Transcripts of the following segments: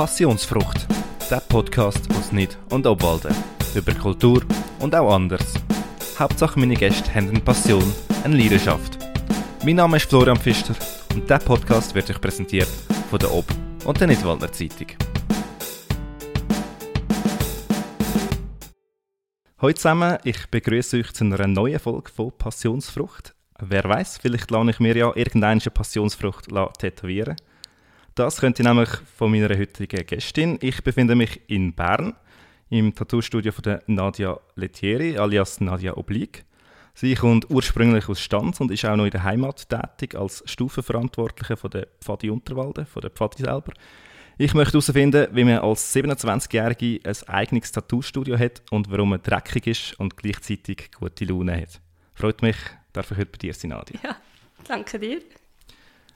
Passionsfrucht, der Podcast aus Nid und Obwalden. Über Kultur und auch anders. Hauptsache meine Gäste haben eine Passion, eine Leidenschaft. Mein Name ist Florian Pfister und der Podcast wird euch präsentiert von der Ob- und der Nidwaldner Zeitung. Hallo zusammen, ich begrüße euch zu einer neuen Folge von Passionsfrucht. Wer weiß, vielleicht lerne ich mir ja irgendeine Passionsfrucht tätowieren. Das könnte nämlich von meiner heutigen Gästin. Ich befinde mich in Bern im Tattoo-Studio von Nadia Lettieri, alias Nadia Oblique. Sie kommt ursprünglich aus Stanz und ist auch noch in der Heimat tätig als Stufenverantwortliche von der Pfadi Unterwalde, von der Pfadi selber. Ich möchte herausfinden, wie man als 27-Jährige ein eigenes Tattoo-Studio hat und warum man dreckig ist und gleichzeitig gute Laune hat. Freut mich, darf ich heute bei dir sein, Nadia. Ja, danke dir.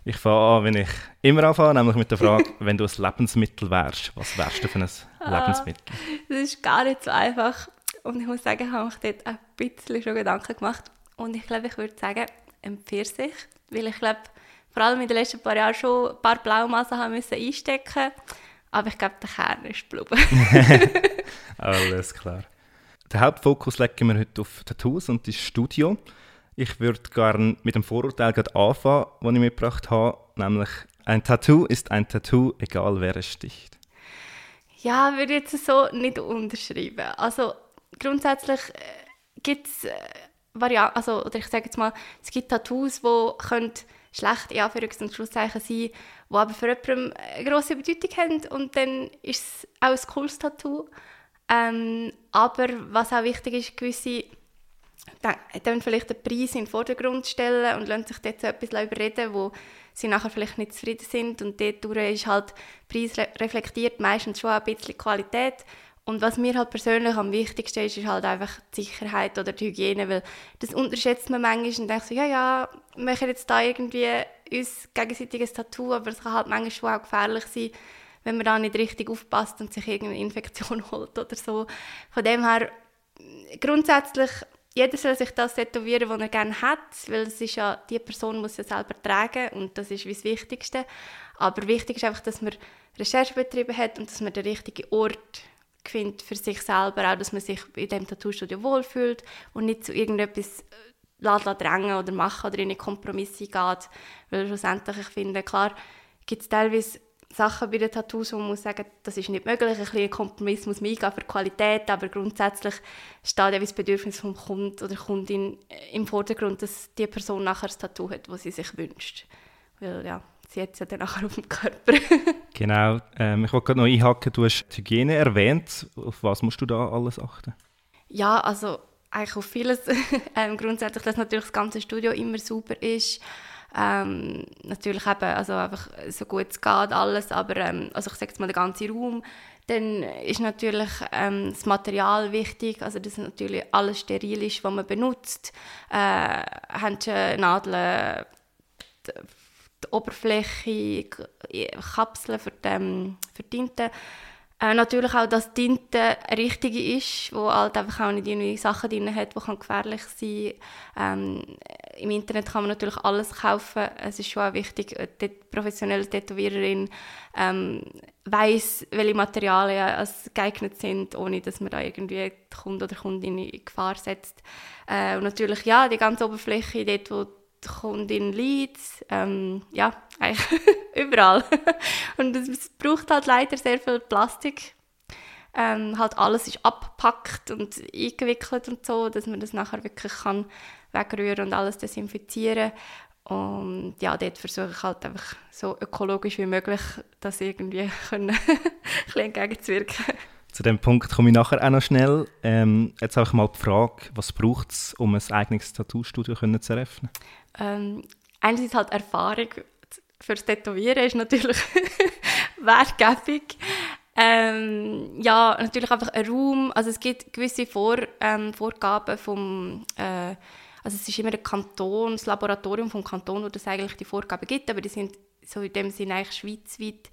Ich fange an, wenn ich immer anfange, nämlich mit der Frage, wenn du ein Lebensmittel wärst, was wärst du für ein ah, Lebensmittel? Das ist gar nicht so einfach. Und ich muss sagen, ich habe mich dort ein bisschen schon Gedanken gemacht. Und ich glaube, ich würde sagen, ein Pfirsich. Weil ich glaube, vor allem in den letzten paar Jahren schon ein paar Blaumassen haben müssen einstecken aber ich glaube, der Kern ist geblieben. Alles klar. Den Hauptfokus legen wir heute auf Tattoos und das Studio. Ich würde gerne mit dem Vorurteil anfangen, das ich mitgebracht habe, nämlich ein Tattoo ist ein Tattoo, egal wer es sticht. Ja, würde ich jetzt so nicht unterschreiben. Also grundsätzlich äh, gibt es äh, Varianten, also, oder ich sage jetzt mal, es gibt Tattoos, die können schlecht in Anführungs- und Schlusszeichen sein, die aber für jemanden eine grosse Bedeutung haben und dann ist es auch ein cooles Tattoo. Ähm, aber was auch wichtig ist, gewisse dann vielleicht den Preis in den Vordergrund stellen und lassen sich dort so etwas überreden, wo sie nachher vielleicht nicht zufrieden sind und dort ist halt Preis reflektiert meistens schon ein bisschen Qualität und was mir halt persönlich am wichtigsten ist, ist halt einfach die Sicherheit oder die Hygiene, weil das unterschätzt man manchmal und denkt so, ja, ja, wir machen jetzt da irgendwie uns gegenseitiges Tattoo, aber es kann halt manchmal schon auch gefährlich sein, wenn man da nicht richtig aufpasst und sich irgendeine Infektion holt oder so. Von dem her, grundsätzlich, jeder soll sich das tätowieren, was er gerne hat, weil es ist ja, die Person muss ja selber tragen und das ist das Wichtigste. Aber wichtig ist einfach, dass man Recherche betrieben hat und dass man den richtigen Ort findet für sich selber, auch dass man sich in dem Tattoo-Studio wohlfühlt und nicht zu irgendetwas äh, drängen oder machen oder in einen Kompromiss geht. Weil schlussendlich, ich finde, klar, gibt es teilweise Sachen bei den Tattoos, wo man muss sagen, das ist nicht möglich, ein kleiner Kompromiss muss man eingehen für Qualität, aber grundsätzlich steht ja das Bedürfnis vom Kunden oder Kundin im Vordergrund, dass die Person nachher das Tattoo hat, das sie sich wünscht. Weil, ja, sie hat es ja dann nachher auf dem Körper. genau. Ähm, ich wollte gerade noch einhaken, du hast die Hygiene erwähnt. Auf was musst du da alles achten? Ja, also eigentlich auf vieles. ähm, grundsätzlich, dass natürlich das ganze Studio immer super ist. Ähm, natürlich eben, also einfach so gut es geht, alles, aber ähm, also ich sage jetzt mal, der ganze Raum. Dann ist natürlich ähm, das Material wichtig, also dass natürlich alles steril ist, was man benutzt. Äh, Handschuhe, Nadeln, die Oberfläche, Kapseln für die, ähm, für Tinte. Äh, natürlich auch, dass die Tinte eine richtige ist, wo halt einfach auch nicht irgendwie Sachen drin hat, die gefährlich sein ähm, Im Internet kann man natürlich alles kaufen. Es ist schon auch wichtig, die professionelle Tätowiererin ähm, weiß, welche Materialien geeignet sind, ohne dass man da irgendwie den Kunden oder Kundin in Gefahr setzt. Äh, und natürlich, ja, die ganze Oberfläche, dort, wo Kundin Leads, ähm, ja, eigentlich überall. und es braucht halt leider sehr viel Plastik. Ähm, halt alles ist abgepackt und eingewickelt und so, dass man das nachher wirklich kann wegrühren und alles desinfizieren. Und ja, dort versuche ich halt einfach so ökologisch wie möglich, das irgendwie können, ein bisschen entgegenzuwirken. Zu dem Punkt komme ich nachher auch noch schnell. Ähm, jetzt habe ich mal die Frage, was braucht es, um ein eigenes Tattoo-Studio zu eröffnen? Ähm, einerseits halt Erfahrung fürs Tätowieren ist natürlich wertgebig. Ähm, ja, natürlich einfach ein Raum. Also es gibt gewisse Vor, ähm, Vorgaben vom, äh, also es ist immer ein Kanton, das Laboratorium vom Kanton, wo das eigentlich die Vorgaben gibt, aber die sind so in dem Sinne eigentlich schweizweit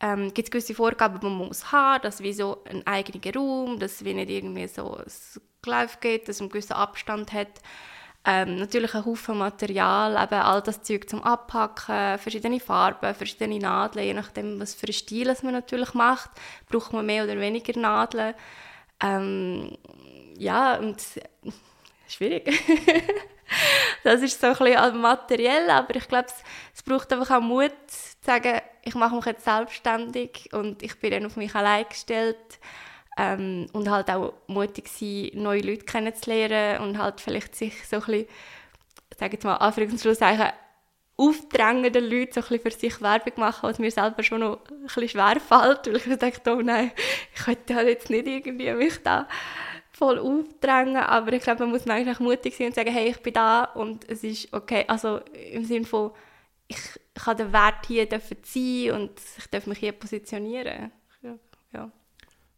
ähm, gibt es gewisse Vorgaben, die man muss haben, dass wie so ein eigener Raum, dass wie nicht irgendwie so ein Gleif geht, dass man einen gewissen Abstand hat. Ähm, natürlich ein Haufen Material, eben all das Zeug zum Abpacken, verschiedene Farben, verschiedene Nadeln, je nachdem, was für einen Stil man natürlich macht, braucht man mehr oder weniger Nadeln. Ähm, ja, und schwierig. das ist so ein bisschen materiell, aber ich glaube, es, es braucht einfach auch Mut, zu sagen, ich mache mich jetzt selbstständig und ich bin dann auf mich allein gestellt ähm, und halt auch mutig sein, neue Leute kennenzulernen und halt vielleicht sich so ein bisschen, sage jetzt mal, Anführungs- und Schlusszeichen, aufdrängen den Leuten so ein bisschen für sich Werbung machen, was mir selber schon noch ein bisschen schwer fällt, weil ich mir denke, oh nein, ich könnte halt jetzt nicht irgendwie mich da voll aufdrängen, aber ich glaube, man muss eigentlich mutig sein und sagen, hey, ich bin da und es ist okay, also im Sinne von, ich kann den Wert hier sein und ich darf mich hier positionieren. Ja.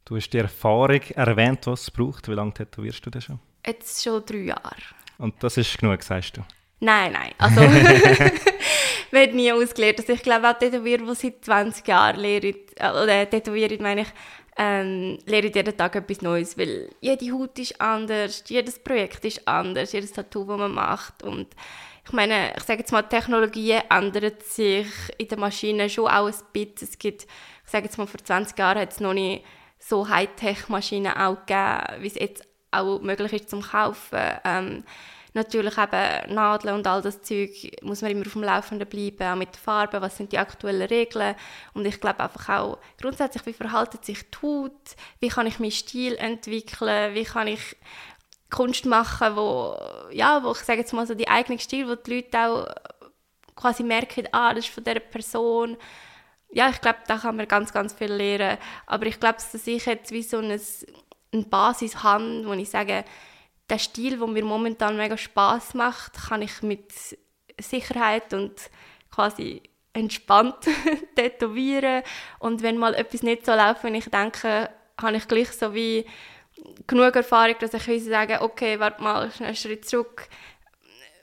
Du hast die Erfahrung erwähnt, was es braucht. Wie lange tätowierst du das schon? Jetzt schon drei Jahre. Und das ist genug, sagst du? Nein, nein. Also, wird nie ausgelernt. Also ich glaube auch Tätowierer, die seit 20 Jahren lehren, äh, oder tätowieren, meine ich, ähm, lernen jeden Tag etwas Neues, weil jede Haut ist anders, jedes Projekt ist anders, jedes Tattoo, das man macht und ich meine, ich sage jetzt mal, Technologien ändern sich in der Maschine schon auch ein bisschen. Es gibt, ich sage jetzt mal, vor 20 Jahren hat es noch nicht so Hightech-Maschinen auch gegeben, wie es jetzt auch möglich ist zum Kaufen. Ähm, natürlich eben Nadeln und all das Zeug muss man immer auf dem Laufenden bleiben, auch mit Farben, was sind die aktuellen Regeln. Und ich glaube einfach auch grundsätzlich, wie verhaltet sich die Haut, wie kann ich meinen Stil entwickeln, wie kann ich Kunst machen, wo, ja, wo ich sage jetzt mal so die eigene Stil, wo die Leute auch quasi merken, ah, das ist von dieser Person, ja, ich glaube, da kann man ganz, ganz viel lernen. Aber ich glaube, dass ich jetzt wie so eine, eine Basis habe, wo ich sage, der Stil, der mir momentan mega Spaß macht, kann ich mit Sicherheit und quasi entspannt tätowieren. Und wenn mal etwas nicht so läuft, wenn ich denke, habe ich gleich so wie genug Erfahrung, dass ich sagen okay, warte mal, einen Schritt zurück,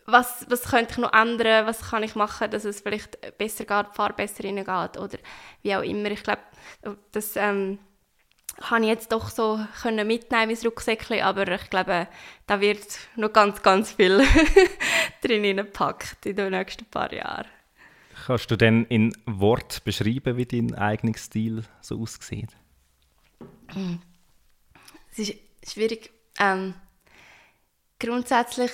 was, was könnte ich noch ändern, was kann ich machen, dass es vielleicht besser geht, die Farbe besser reingeht oder wie auch immer. Ich glaube, das ähm, habe ich jetzt doch so können mitnehmen ins Rucksäckchen, aber ich glaube, da wird noch ganz, ganz viel drin gepackt in den nächsten paar Jahren. Kannst du denn in Wort beschreiben, wie dein eigener Stil so aussieht? Es ist schwierig. Ähm, grundsätzlich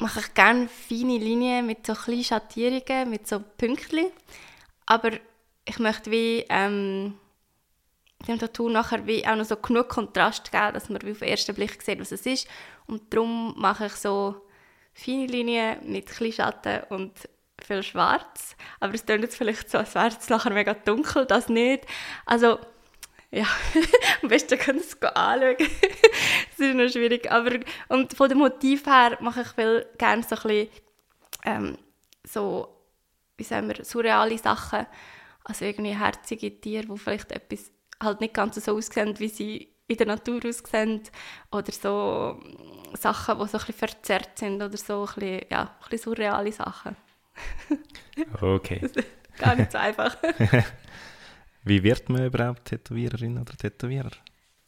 mache ich gerne feine Linien mit so kleinen Schattierungen, mit so Pünktchen. Aber ich möchte wie ähm, dem Tattoo nachher wie auch noch so genug Kontrast geben, dass man wie auf den ersten Blick sieht, was es ist. Und darum mache ich so feine Linien mit kleinen Schatten und viel Schwarz. Aber es klingt jetzt vielleicht so, als wäre es nachher mega dunkel, das nicht. Also ja, am besten können Sie es anschauen. das ist noch schwierig. Aber, und von dem Motiv her mache ich viel gerne so ein bisschen, ähm, so, wie sagen wir, surreale Sachen. Also irgendwie herzige Tiere, die vielleicht etwas halt nicht ganz so aussehen, wie sie in der Natur aussehen. Oder so Sachen, die so ein bisschen verzerrt sind oder so ein bisschen, ja, ein bisschen surreale Sachen. okay. Gar nicht so einfach. Wie wird man überhaupt Tätowiererin oder Tätowierer?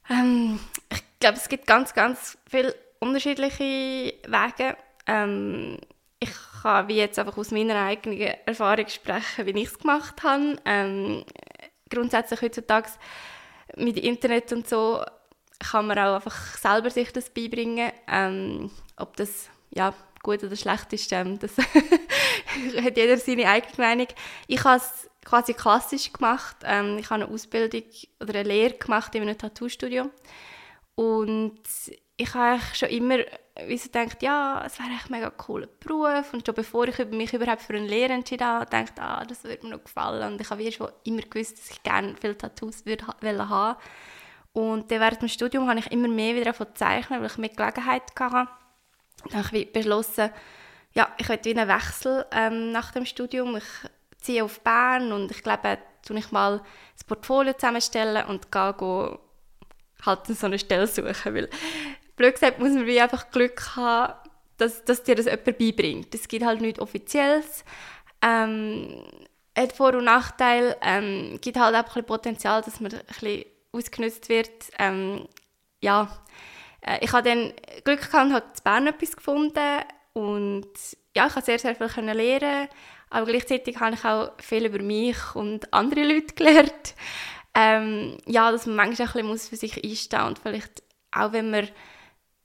Ähm, ich glaube, es gibt ganz, ganz viele unterschiedliche Wege. Ähm, ich kann wie jetzt einfach aus meiner eigenen Erfahrung sprechen, wie ich es gemacht habe. Ähm, grundsätzlich heutzutage mit Internet und so kann man auch einfach selber sich das beibringen. Ähm, ob das ja, gut oder schlecht ist, ähm, das hat jeder seine eigene Meinung. Ich habe es quasi klassisch gemacht. Ähm, ich habe eine Ausbildung oder eine Lehre gemacht in einem Tattoo-Studio. Und ich habe schon immer wie so gedacht, ja, es wäre echt ein mega cooler Beruf. Und schon bevor ich mich überhaupt für eine Lehre entschieden habe, dachte ich, ah, das würde mir noch gefallen. Und ich habe schon immer gewusst, dass ich gerne viele Tattoos würde haben Und dann während dem Studium habe ich immer mehr wieder davon zeichnen, weil ich mehr Gelegenheit hatte. Dann habe ich beschlossen, ja, ich möchte einen Wechsel ähm, nach dem Studium. Ich ziehe auf Bern und ich glaube, tue ich mal das Portfolio zusammenstellen und gehe go, halt so eine Stelle suchen, weil blöd gesagt muss man wie einfach Glück haben, dass, dass dir das jemand beibringt. Es gibt halt nichts Offizielles. Ähm, hat Vor- und Nachteile, ähm, gibt halt auch ein Potenzial, dass man ein ausgenutzt wird. Ähm, ja, äh, ich habe dann Glück gehabt und habe in Bern etwas gefunden, und ja, ich habe sehr, sehr viel lernen aber gleichzeitig habe ich auch viel über mich und andere Leute gelernt. Ähm, ja, dass man manchmal ein bisschen für sich einstehen und vielleicht auch wenn man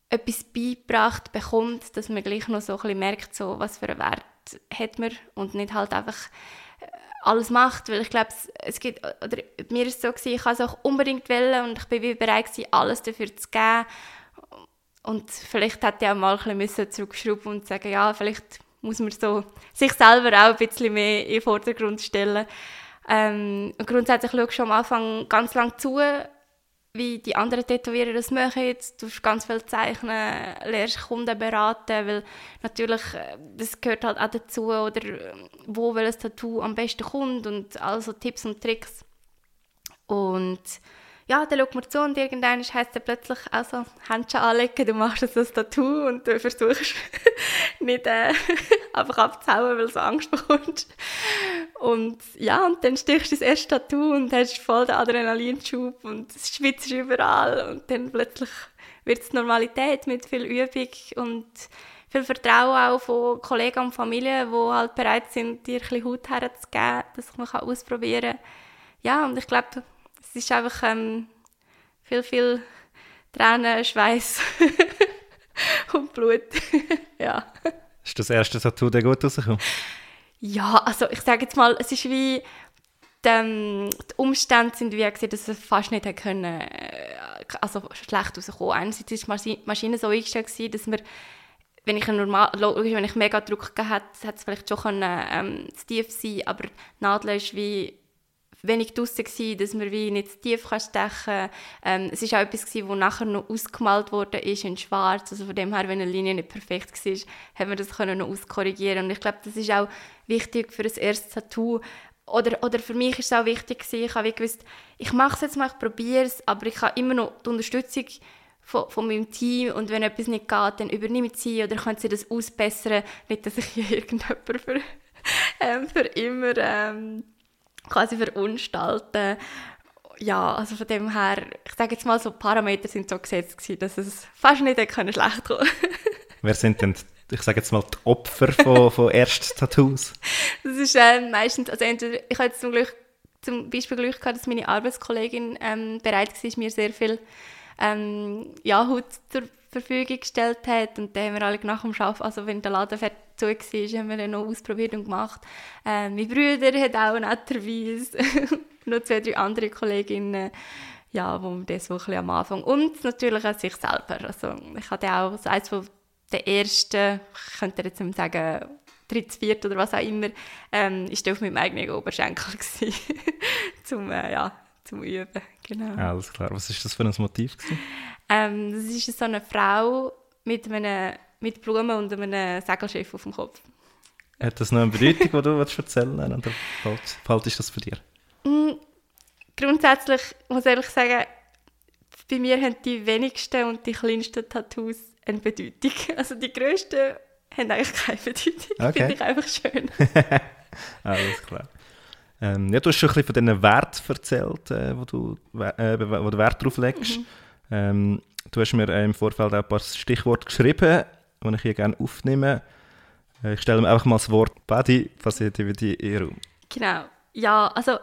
etwas beigebracht bekommt, dass man gleich noch so ein bisschen merkt, so, was für einen Wert hat man und nicht halt einfach äh, alles macht, weil ich glaube, es, es gibt, oder mir ist es so gewesen, ich habe es auch unbedingt wollen und ich bin wie bereit gewesen, alles dafür zu geben und vielleicht hätte ich auch mal ein bisschen zurückschrauben und sagen, ja, vielleicht muss man so sich selber auch ein bisschen mehr in den Vordergrund stellen. Ähm, und grundsätzlich schaue ich schon am Anfang ganz lang zu, wie die anderen Tätowierer das machen. Du ganz viel zeichnen, lernst Kunden beraten, weil natürlich, äh, das gehört halt auch dazu, oder wo welches Tattoo am besten kommt und also Tipps und Tricks. Und ja, dann schaut man zu und irgendwann heisst es plötzlich, also Händchen anlegen, du machst jetzt das Tattoo und du versuchst nicht äh, einfach abzuhauen, weil du Angst bekommst. Und ja, und dann stichst du das erste Tattoo und hast voll den Adrenalinschub und es schwitzt überall und dann plötzlich wird es Normalität mit viel Übung und viel Vertrauen auch von Kollegen und Familie, die halt bereit sind, dir ein bisschen Haut herzugeben, dass man ausprobieren kann. Ja, und ich glaube, es ist einfach ähm, viel, viel Tränen, Schweiß und Blut. ja. Ist das erste Tattoo der gut rausgekommen? Ja, also ich sage jetzt mal, es ist wie die, ähm, die Umstände sind wie gesagt, dass es fast nicht können, äh, also schlecht rauskommen. Einerseits war die Maschine so eingestellt, dass wir wenn ich normal, wenn ich mega Druck gehabt hätte, hätte es vielleicht schon können, ähm, zu tief sein, aber die Nadel ist wie wenig draussen gewesen, dass man wie nicht zu tief kann stechen ähm, Es war auch etwas, was nachher noch ausgemalt wurde ist in schwarz. Also von dem her, wenn eine Linie nicht perfekt war, haben wir das können noch auskorrigieren. Und ich glaube, das ist auch wichtig für das erste Tattoo. Oder, oder für mich ist es auch wichtig gewesen, ich habe gewusst, ich mache es jetzt mal, ich probiere es, aber ich habe immer noch die Unterstützung von, von meinem Team. Und wenn etwas nicht geht, dann übernimmt sie oder können sie das ausbessern, nicht, dass ich irgendjemand für, ähm, für immer ähm, quasi verunstalten. Ja, also von dem her, ich sage jetzt mal, so Parameter sind so gesetzt gewesen, dass es fast nicht schlecht kommen Wer sind denn, ich sage jetzt mal, die Opfer von, von Erst-Tattoos? Das ist äh, meistens, also entweder, ich habe jetzt zum Glück, zum Beispiel Glück gehabt, dass meine Arbeitskollegin ähm, bereit war, mir sehr viel ähm, ja, Haut zur Verfügung gestellt hat und dann haben wir alle nach dem Arbeiten, also wenn der Laden fertig zu war, haben wir dann noch ausprobiert und gemacht. Ähm, mein Bruder hat auch netterweise noch zwei, drei andere Kolleginnen, ja, wo das so ein am Anfang und natürlich auch sich selber. Also ich hatte auch also eines von der ersten, ich könnte jetzt sagen, dritt, viert oder was auch immer, ähm, ist auf meinem eigenen Oberschenkel zum, äh, ja, zum Üben. Genau. Alles klar. Was ist das für ein Motiv? Ähm, das ist so eine Frau mit, einem, mit Blumen und einem Segelschiff auf dem Kopf. Hat das noch eine Bedeutung, die du erzählen willst? Oder behaltest das für dir? Mm, grundsätzlich muss ich ehrlich sagen, bei mir haben die wenigsten und die kleinsten Tattoos eine Bedeutung. Also die grössten haben eigentlich keine Bedeutung. Okay. Finde ich einfach schön. Alles klar. Ähm, ja, du hast schon ein bisschen von diesen Werten erzählt, äh, wo, du, äh, wo du Wert drauf legst. Mhm. Ähm, du hast mir im Vorfeld auch ein paar Stichworte geschrieben, die ich hier gerne aufnehme. Äh, ich stelle mir einfach mal das Wort Body Positivity in Raum. Genau. Ja, also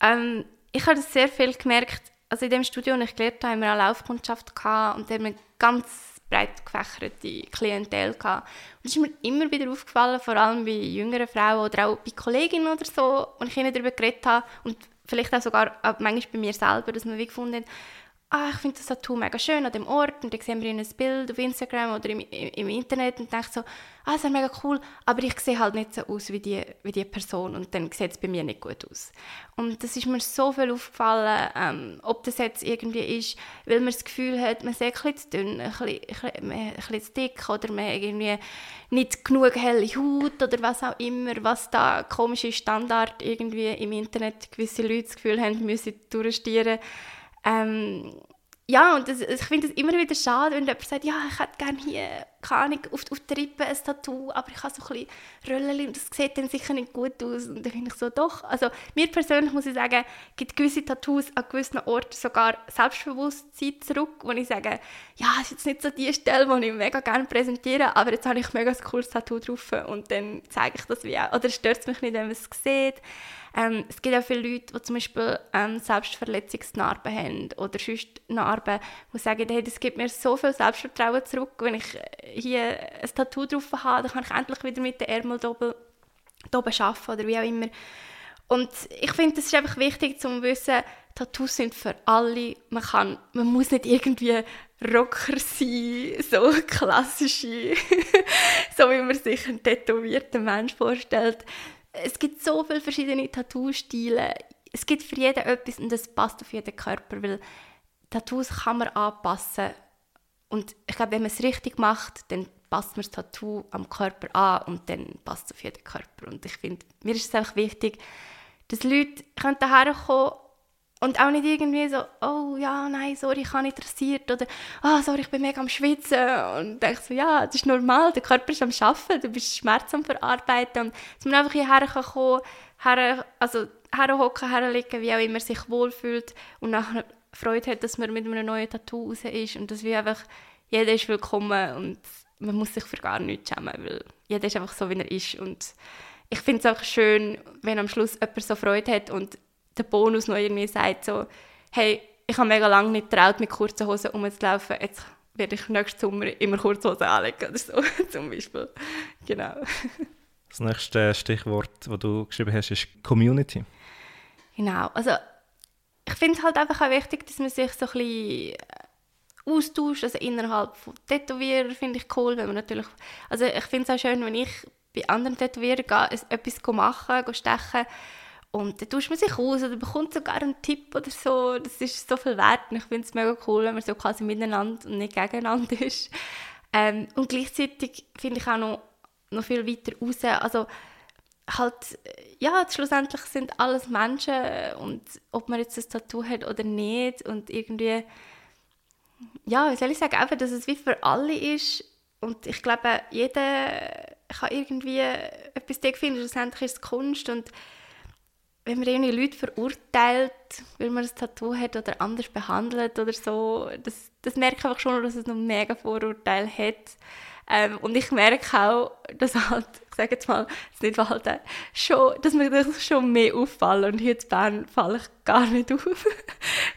ähm, ich habe sehr viel gemerkt, also in dem Studio, das ich gelernt habe, haben wir eine Laufkundschaft gehabt und da haben wir ganz breit gefächerte Klientel gehabt. Und das ist mir immer wieder aufgefallen, vor allem bei jüngeren Frauen oder auch bei Kolleginnen oder so, wenn ich ihnen darüber geredet habe und vielleicht auch sogar auch manchmal bei mir selber, dass man wie gefunden hat, ah, ich finde das Tattoo mega schön an dem Ort und dann sehen wir ein Bild auf Instagram oder im, im Internet und denke so, ah, das ist mega cool, aber ich sehe halt nicht so aus wie die, wie die Person und dann sieht es bei mir nicht gut aus. Und das ist mir so viel aufgefallen, ähm, ob das jetzt irgendwie ist, weil man das Gefühl hat, man sieht ein zu dünn, ein bisschen, ein, bisschen zu dick oder man irgendwie nicht genug helle Haut oder was auch immer, was da komische Standard irgendwie im Internet gewisse Leute das Gefühl haben, müssen durchstieren ähm, ja, und das, ich finde es immer wieder schade, wenn jemand sagt, ja, ich hätte gerne hier, keine auf, auf der Rippe ein Tattoo, aber ich habe so ein bisschen Röllchen und das sieht dann sicher nicht gut aus. Und dann finde ich so, doch. Also mir persönlich muss ich sagen, gibt gewisse Tattoos an gewissen Orten sogar Selbstbewusstsein zurück, wo ich sage, ja, es ist jetzt nicht so die Stelle, die ich mega gerne präsentiere, aber jetzt habe ich mega ein cooles Tattoo drauf und dann zeige ich das wie auch. Oder stört es mich nicht, wenn man es sieht. Ähm, es gibt auch viele Leute, die zum Beispiel ähm, Selbstverletzungsnarben haben oder sonst Narben, die sagen, hey, das gibt mir so viel Selbstvertrauen zurück, wenn ich äh, hier ein Tattoo drauf habe, dann kann ich endlich wieder mit den Ärmel oben, arbeiten oder wie auch immer. Und ich finde, es ist einfach wichtig zu wissen, Tattoos sind für alle. Man, kann, man muss nicht irgendwie Rocker sein, so klassische, so wie man sich einen tätowierten Mensch vorstellt, es gibt so viele verschiedene Tattoo-Stile. Es gibt für jeden etwas und es passt auf jeden Körper, weil Tattoos kann man anpassen. Und ich glaube, wenn man es richtig macht, dann passt man das Tattoo am Körper an und dann passt es auf jeden Körper. Und ich finde, mir ist es einfach wichtig, dass Leute daher kommen und auch nicht irgendwie so, oh ja, nein, sorry, ich habe nicht rasiert oder oh, sorry, ich bin mega am Schwitzen. Und denke so, ja, das ist normal, der Körper ist am Arbeiten, du bist Schmerz am Verarbeiten. Und dass man einfach hierher kann kommen, her, also herhocken, herlegen, wie auch immer sich wohlfühlt und nachher Freude hat, dass man mit einem neuen Tattoo raus ist. Und dass wie einfach jeder ist willkommen und man muss sich für gar nichts schämen, weil jeder ist einfach so, wie er ist. Und ich finde es auch schön, wenn am Schluss jemand so Freude hat und der Bonus noch irgendwie sagt, so, hey, ich habe mega lange nicht getraut, mit kurzen Hosen rumzulaufen, jetzt werde ich nächsten Sommer immer kurze Hosen anlegen oder so, zum Beispiel. Genau. Das nächste Stichwort, das du geschrieben hast, ist Community. Genau, also ich finde halt einfach auch wichtig, dass man sich so ein bisschen austauscht, also innerhalb von Tätowierern finde ich cool, wenn man natürlich, also ich finde es auch schön, wenn ich bei anderen Tätowierern gehe, etwas machen, stechen, und dann tauscht man sich aus oder bekommt sogar einen Tipp oder so. Das ist so viel wert und ich finde es mega cool, wenn man so quasi miteinander und nicht gegeneinander ist. Ähm, und gleichzeitig finde ich auch noch, noch viel weiter raus. Also halt, ja, schlussendlich sind alles Menschen und ob man jetzt ein Tattoo hat oder nicht und irgendwie, ja, wie soll ich sagen, einfach, dass es wie für alle ist und ich glaube, jeder kann irgendwie etwas finden, schlussendlich ist es Kunst und wenn man irgendwie Leute verurteilt, weil man ein Tattoo hat oder anders behandelt oder so, das, das merke ich einfach schon, dass es noch mega Vorurteile hat. Ähm, und ich merke auch, dass halt, ich sage jetzt mal, es nicht halt äh, schon, dass mir das schon mehr auffallen und hier in Bern falle ich gar nicht auf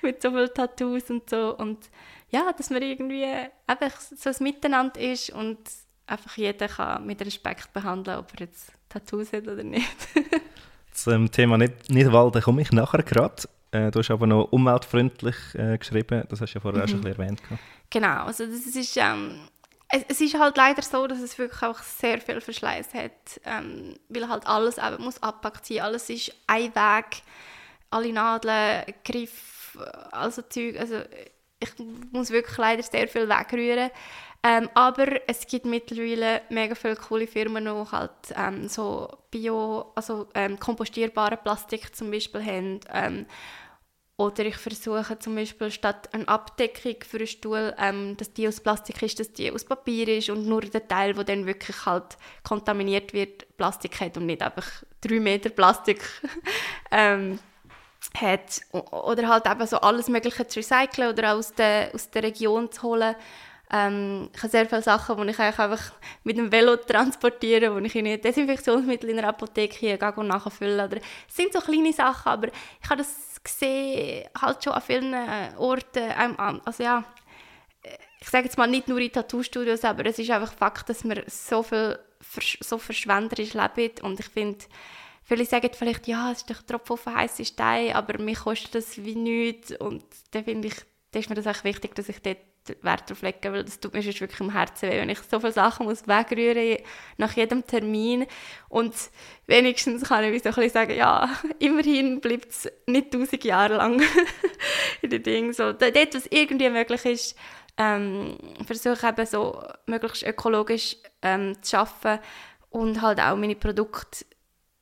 mit so vielen Tattoos und so und ja, dass man irgendwie einfach so ein Miteinander ist und einfach jeder kann mit Respekt behandeln, ob er jetzt Tattoos hat oder nicht. Zum Thema nicht, komme ich nachher gerade. Äh, du hast aber noch umweltfreundlich äh, geschrieben, das hast du ja vorher mhm. auch schon ein erwähnt. Genau, also das ist, ähm, es, es, ist halt leider so, dass es wirklich auch sehr viel Verschleiß hat, ähm, weil halt alles eben muss abpackt sein, alles ist ein Weg, alle Nadeln, Griff, also Zeug, also ich muss wirklich leider sehr viel wegrühren. Ähm, aber es gibt mittlerweile mega viele coole Firmen, die halt ähm, so bio, also ähm, kompostierbare Plastik zum Beispiel haben. Ähm, oder ich versuche zum Beispiel statt eine Abdeckung für einen Stuhl, ähm, dass die aus Plastik ist, dass die aus Papier ist und nur der Teil, der dann wirklich halt kontaminiert wird, Plastik hat und nicht einfach drei Meter Plastik ähm, hat. Oder halt eben so alles Mögliche zu recyceln oder aus der, aus der Region zu holen. Ähm, ich habe sehr viele Sachen, die ich einfach mit dem Velo transportiere, wo ich in Desinfektionsmittel in einer Apotheke hier nachfüllen Oder, es sind so kleine Sachen, aber ich habe das gesehen, halt schon an vielen Orten. Ähm, also ja, ich sage jetzt mal nicht nur in Tattoo-Studios, aber es ist einfach Fakt, dass wir so viel so verschwenderisch leben und ich finde, Viele sagen vielleicht, ja, es ist doch Tropfen auf heißen Stein, aber mir kostet das wie nichts. Und dann finde ich, da ist mir das auch wichtig, dass ich dort Wert darauf lege, weil das tut mir wirklich im Herzen weh, wenn ich so viele Sachen muss wegrühren nach jedem Termin und wenigstens kann ich so ein bisschen sagen, ja, immerhin bleibt es nicht tausend Jahre lang in den Dingen. So, dort, was irgendwie möglich ist, ähm, versuche eben so möglichst ökologisch ähm, zu arbeiten und halt auch meine Produkte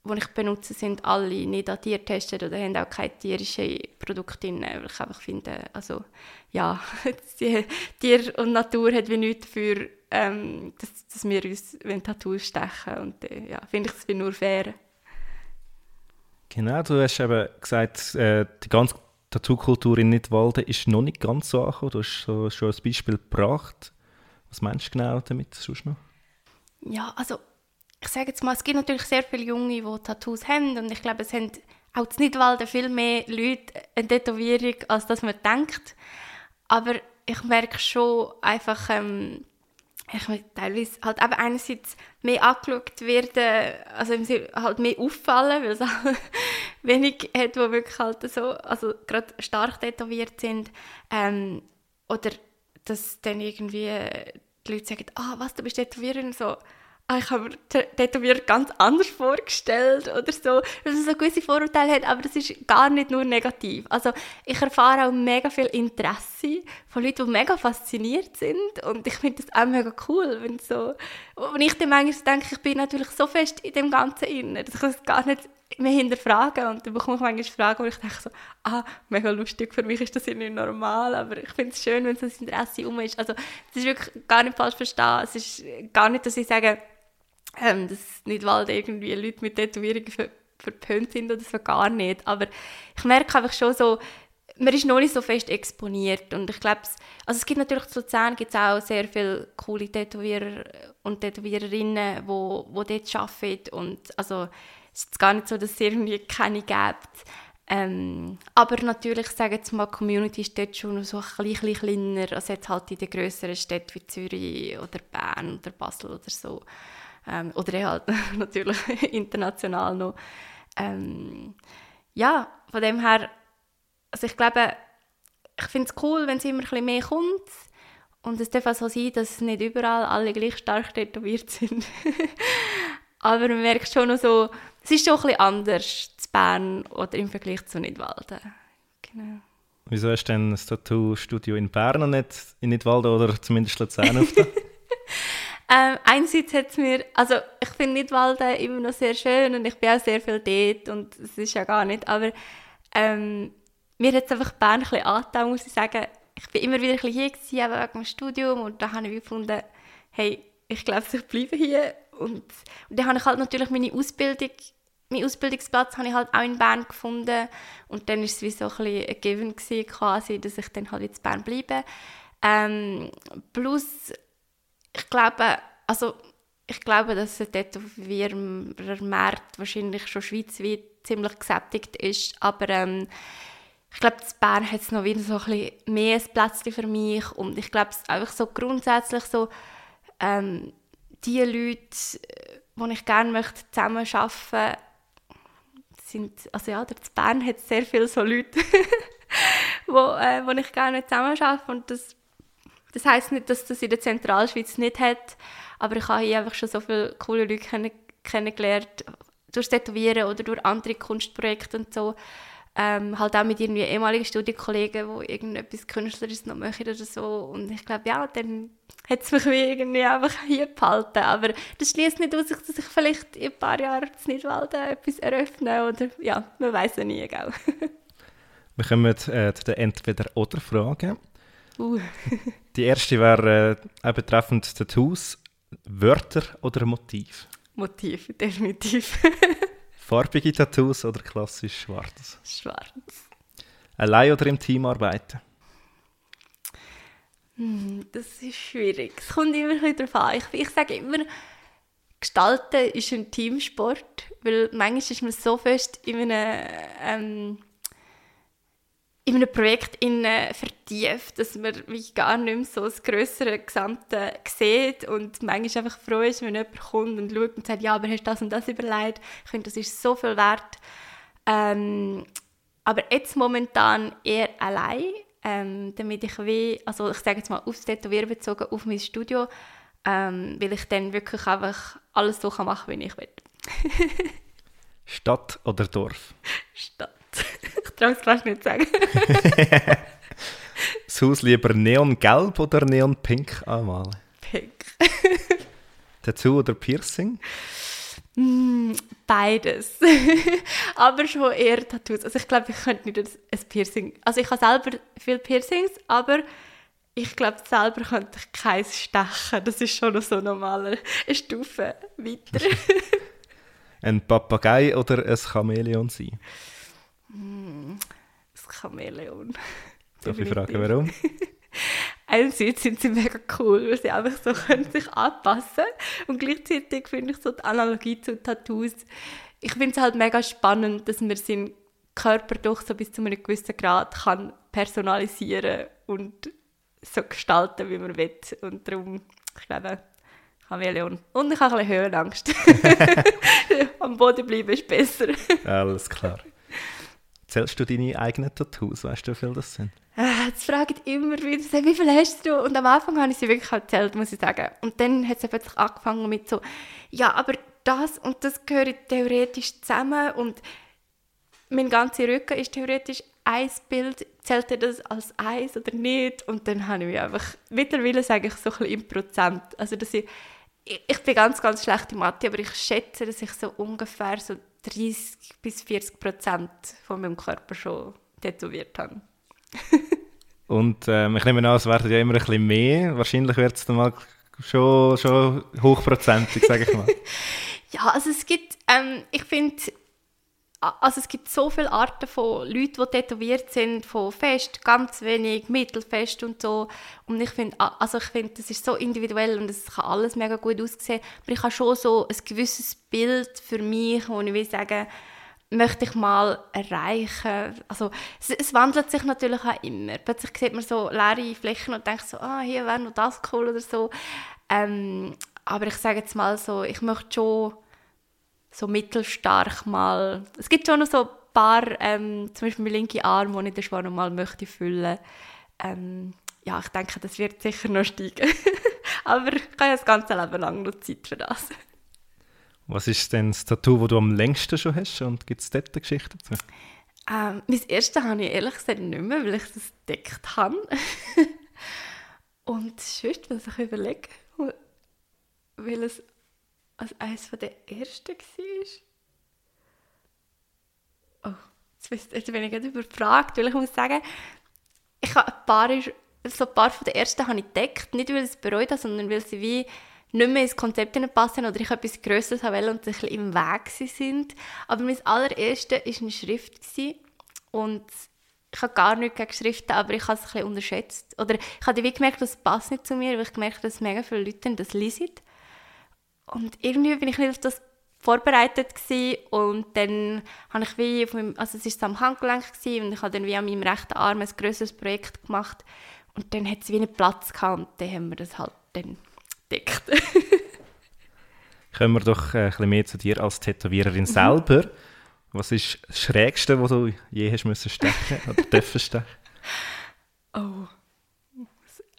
die ich benutze, sind alle nicht datiert getestet oder haben auch keine tierischen Produkte drin, weil ich einfach finde, also ja, Tier und Natur hat wie nichts dafür, ähm, dass, dass wir uns Tattoos stechen und äh, ja, finde ich das nur fair. Genau, du hast eben gesagt, äh, die ganze Tattoo-Kultur in Nidwalden ist noch nicht ganz so angekommen. Du hast so, schon ein Beispiel gebracht. Was meinst du genau damit sonst noch? Ja, also ich sage jetzt mal, es gibt natürlich sehr viele Junge, die Tattoos haben und ich glaube, es haben auch in Nidwalden viel mehr Leute eine Tätowierung, als dass man denkt. Aber ich merke schon einfach, ähm, ich teilweise halt eben einerseits mehr angeschaut werden, also halt mehr auffallen, weil es auch wenig hat, die wirklich halt so, also gerade stark tätowiert sind. Ähm, oder dass dann irgendwie die Leute sagen, ah, was, du bist Tätowiererin, so, ich habe mir Tätowierer ganz anders vorgestellt oder so, dass es so gewisse Vorurteile hat, aber das ist gar nicht nur negativ. Also ich erfahre auch mega viel Interesse von Leuten, die mega fasziniert sind und ich finde das auch mega cool, wenn so, wenn ich dann manchmal denke, ich bin natürlich so fest in dem Ganzen inne, dass ich das gar nicht mehr hinterfragen und dann bekomme ich manchmal Fragen, wo ich denke so, ah, mega lustig, für mich ist das nicht normal, aber ich finde es schön, wenn so das Interesse um ist. Also es ist wirklich gar nicht falsch verstehen, es ist gar nicht, dass ich sage, ähm, dass nicht weil irgendwie Leute mit Tätowierungen ver verpönt sind oder so, gar nicht. Aber ich merke einfach schon so, man ist noch nicht so fest exponiert und ich glaube, also es gibt natürlich zu Luzern gibt es auch sehr viele coole Tätowierer und Tätowiererinnen, wo, wo dort arbeiten und also es ist gar nicht so, dass es irgendwie keine gibt. Ähm, aber natürlich, sagen jetzt mal, die Community ist dort schon so ein bisschen kleiner als jetzt halt in den grösseren Städten wie Zürich oder Bern oder Basel oder so. Ähm, oder halt natürlich international noch. Ähm, ja, von dem her, also ich glaube, ich finde es cool, wenn es immer ein bisschen mehr kommt. Und es darf auch so sein, dass nicht überall alle gleich stark tätowiert sind. Aber man merkt schon noch so, es ist schon ein bisschen anders zu Bern oder im Vergleich zu Nidwalden. Genau. Wieso hast du denn das Tattoo-Studio in Bern und nicht in Nidwalden oder zumindest Luzern aufgetan? ähm, einerseits hat es mir, also ich finde Nidwalden immer noch sehr schön und ich bin auch sehr viel dort und es ist ja gar nicht, aber ähm, mir hat es einfach Bern ein bisschen angetan, muss ich sagen. Ich bin immer wieder ein hier gewesen, eben wegen dem Studium und da habe ich gefunden, hey, ich glaube, ich bleibe hier und, und dann habe ich halt natürlich meine Ausbildung, meinen Ausbildungsplatz habe ich halt auch in Bern gefunden und dann war es wie so ein bisschen ein Given gewesen, quasi, dass ich dann halt in Bern bleibe. Ähm, plus, ich glaube, also ich glaube, dass der Tätowierermarkt wahrscheinlich schon schweizweit ziemlich gesättigt ist, aber ähm, ich glaube, in Bern hat es noch wieder so ein bisschen mehr Plätzchen für mich. Und ich glaube, es ist einfach so grundsätzlich so, ähm, die Leute, die ich gerne möchte zusammen sind, also ja, der Bern hat sehr viele so Leute, wo, äh, wo ich gerne zusammen arbeite und das, das heisst nicht, dass das in der Zentralschweiz nicht hat, aber ich habe hier einfach schon so viele coole Leute kenn kennengelernt, durch Tätowieren oder durch andere Kunstprojekte und so, ähm, halt auch mit irgendwie ehemaligen Studienkollegen, die irgendetwas Künstlerisches noch machen oder so. Und ich glaube, ja, dann hat es mich irgendwie einfach hier behalten. Aber das schließt nicht aus, dass ich vielleicht in ein paar Jahren in Nidwalden etwas eröffne oder ja, man weiß ja nie, gell. Wir kommen äh, zu den Entweder-Oder-Fragen. Uh. Die erste wäre äh, betreffend Tattoos. Wörter oder Motiv? Motiv, definitiv. Farbige Tattoos oder klassisch schwarz? Schwarz. Allein oder im Team arbeiten? Hm, das ist schwierig. Es kommt immer wieder darauf an. Ich, ich sage immer, Gestalten ist ein Teamsport, weil manchmal ist man so fest in einem ähm, in einem Projekt in, äh, vertieft, dass man gar nicht mehr so das größere Gesamte sieht und manchmal einfach froh ist, wenn jemand kommt und schaut und sagt, ja, aber hast du das und das überlegt? Ich finde, das ist so viel wert. Ähm, aber jetzt momentan eher allein, ähm, damit ich wie, also ich sage jetzt mal aufs Tätowieren bezogen, auf mein Studio, ähm, weil ich dann wirklich einfach alles so machen kann, wie ich will. Stadt oder Dorf? Stadt. Ich traue es fast nicht sagen. das Haus lieber neongelb oder neonpink anmalen? Pink. Tattoo oder Piercing? Mm, beides. aber schon eher Tattoos. Also ich glaube, ich könnte nicht ein Piercing. Also ich habe selber viele Piercings, aber ich glaube, selber könnte ich keins stechen. Das ist schon noch so normale Stufe weiter. ein Papagei oder ein Chamäleon sein? Mm, ein Chamäleon. Darf ich fragen, warum? einerseits sind sie mega cool, weil sie einfach so können sich anpassen und gleichzeitig finde ich so die Analogie zu Tattoos, ich finde es halt mega spannend, dass man seinen Körper doch so bis zu einem gewissen Grad kann personalisieren und so gestalten, wie man will. Und darum, ich glaube, Chameleon. Und ich habe ein bisschen Höhenangst. Am Boden bleiben ist besser. Alles klar. Zählst du deine eigenen Tattoos? Weißt du, wie viele das sind? Äh, jetzt fragen immer wieder, wie viel hast du? Und am Anfang habe ich sie wirklich erzählt, muss ich sagen. Und dann hat es plötzlich angefangen mit so, ja, aber das und das gehören theoretisch zusammen und mein ganzer Rücken ist theoretisch ein Bild. Zählt das als eins oder nicht? Und dann habe ich mich einfach, mittlerweile sage ich so ein im Prozent. Also, dass ich, ich bin ganz, ganz schlecht in Mathe, aber ich schätze, dass ich so ungefähr so 30 bis 40 Prozent von meinem Körper schon tätowiert habe. Und ähm, ich nehme an, es werden ja immer ein bisschen mehr. Wahrscheinlich wird es dann mal schon, schon hochprozentig, sage ich mal. ja, also es gibt, ähm, ich finde, also es gibt so viele Arten von Leuten, die tätowiert sind, von fest, ganz wenig, mittelfest und so. Und ich finde, also ich finde, das ist so individuell und es kann alles mega gut aussehen. Aber ich habe schon so ein gewisses Bild für mich, wo ich will sagen, möchte ich mal erreichen. Also es, es, wandelt sich natürlich auch immer. Plötzlich sieht man so leere Flächen und denkt so, ah, hier wäre noch das cool oder so. Ähm, aber ich sage jetzt mal so, ich möchte schon so mittelstark mal. Es gibt schon noch so ein paar, ähm, zum Beispiel mein linker Arm, den ich schon noch mal möchte füllen. Ähm, ja, ich denke, das wird sicher noch steigen. Aber ich habe ja das ganze Leben lang noch Zeit für das. Was ist denn das Tattoo, das du am längsten schon hast? Und gibt es dort eine Geschichte dazu? Ähm, mein erstes habe ich ehrlich gesagt nicht mehr, weil ich das entdeckt habe. Und sonst, was ich überlege, weil es als eines der ersten war. Oh, jetzt, bin ich gerade überfragt, weil ich muss sagen, ich habe ein paar, so ein paar von den ersten habe ich entdeckt, nicht weil ich es bereut habe, sondern weil sie wie nicht mehr ins Konzept passen oder ich etwas Größeres wollte und ein bisschen im Weg sind. Aber mein allererste war eine Schrift und ich habe gar nichts gegen Schriften, aber ich habe es ein bisschen unterschätzt. Oder ich habe wie gemerkt, das passt nicht zu mir, weil ich gemerkt habe, dass mega viele Leute das lesen. Und irgendwie bin ich nicht auf das vorbereitet gewesen. und dann habe ich wie, auf meinem, also es war am Handgelenk gewesen, und ich habe dann wie an meinem rechten Arm ein grösseres Projekt gemacht und dann hat es wie nicht Platz gehabt und dann haben wir das halt dann entdeckt. Kommen wir doch äh, ein bisschen mehr zu dir als Tätowiererin mhm. selber. Was ist das Schrägste, was du je hast müssen stechen oder dürfen stechen? Oh,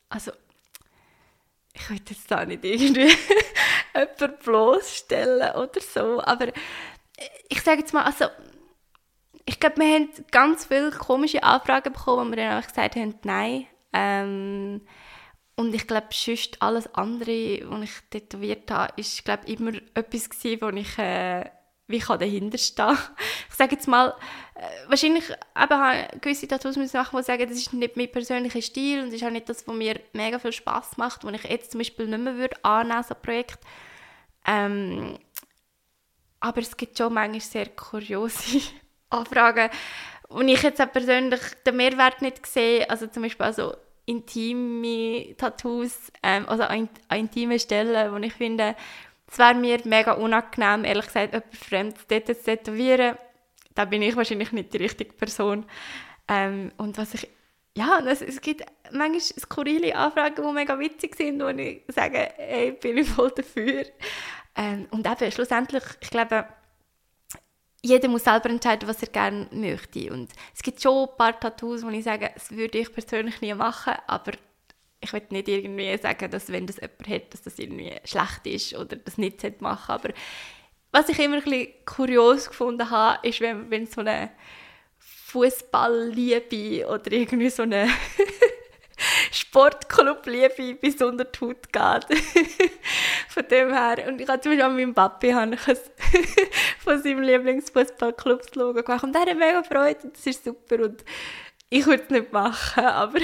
also ich will jetzt da nicht irgendwie jemanden bloßstellen oder so. Aber ich sage jetzt mal, also ich glaube, wir haben ganz viele komische Anfragen bekommen, wo wir dann einfach gesagt haben, nein. Ähm, und ich glaube, sonst alles andere, was ich tätowiert habe, ist glaube immer etwas gewesen, ich äh, wie kann dahinter stehen. Ich sage jetzt mal, äh, wahrscheinlich eben gewisse Tattoos müssen machen, die sagen, das ist nicht mein persönlicher Stil und das ist auch nicht das, was mir mega viel Spaß macht, wo ich jetzt zum Beispiel nicht mehr würde annehmen, so ein Projekt. Ähm, aber es gibt schon manchmal sehr kuriose Anfragen, wo ich jetzt auch persönlich den Mehrwert nicht sehe. Also zum Beispiel also intime Tattoos, ähm, also an, an intime Stellen, wo ich finde, es wäre mir mega unangenehm, ehrlich gesagt, jemand Fremdes dort zu tätowieren. Da bin ich wahrscheinlich nicht die richtige Person. Ähm, und was ich, ja, es, es gibt manchmal skurrile Anfragen, die mega witzig sind, wo ich sage, hey, bin ich voll dafür. Ähm, und eben, schlussendlich, ich glaube, jeder muss selber entscheiden, was er gerne möchte. Und es gibt schon ein paar Tattoos, wo ich sage, das würde ich persönlich nie machen, aber ich will nicht irgendwie sagen, dass wenn das jemand hat, dass das irgendwie schlecht ist oder das nicht machen Aber was ich immer ein bisschen kurios gefunden habe, ist, wenn, wenn so eine Fußballliebe oder irgendwie so eine Sportclub-Liebe bis unter die Haut geht. von dem her. Und ich habe zum Beispiel an meinem Papi habe von seinem Lieblingsfußballclub das Logo gemacht. Und er hat mega Freude. Das ist super. Und ich würde es nicht machen, aber...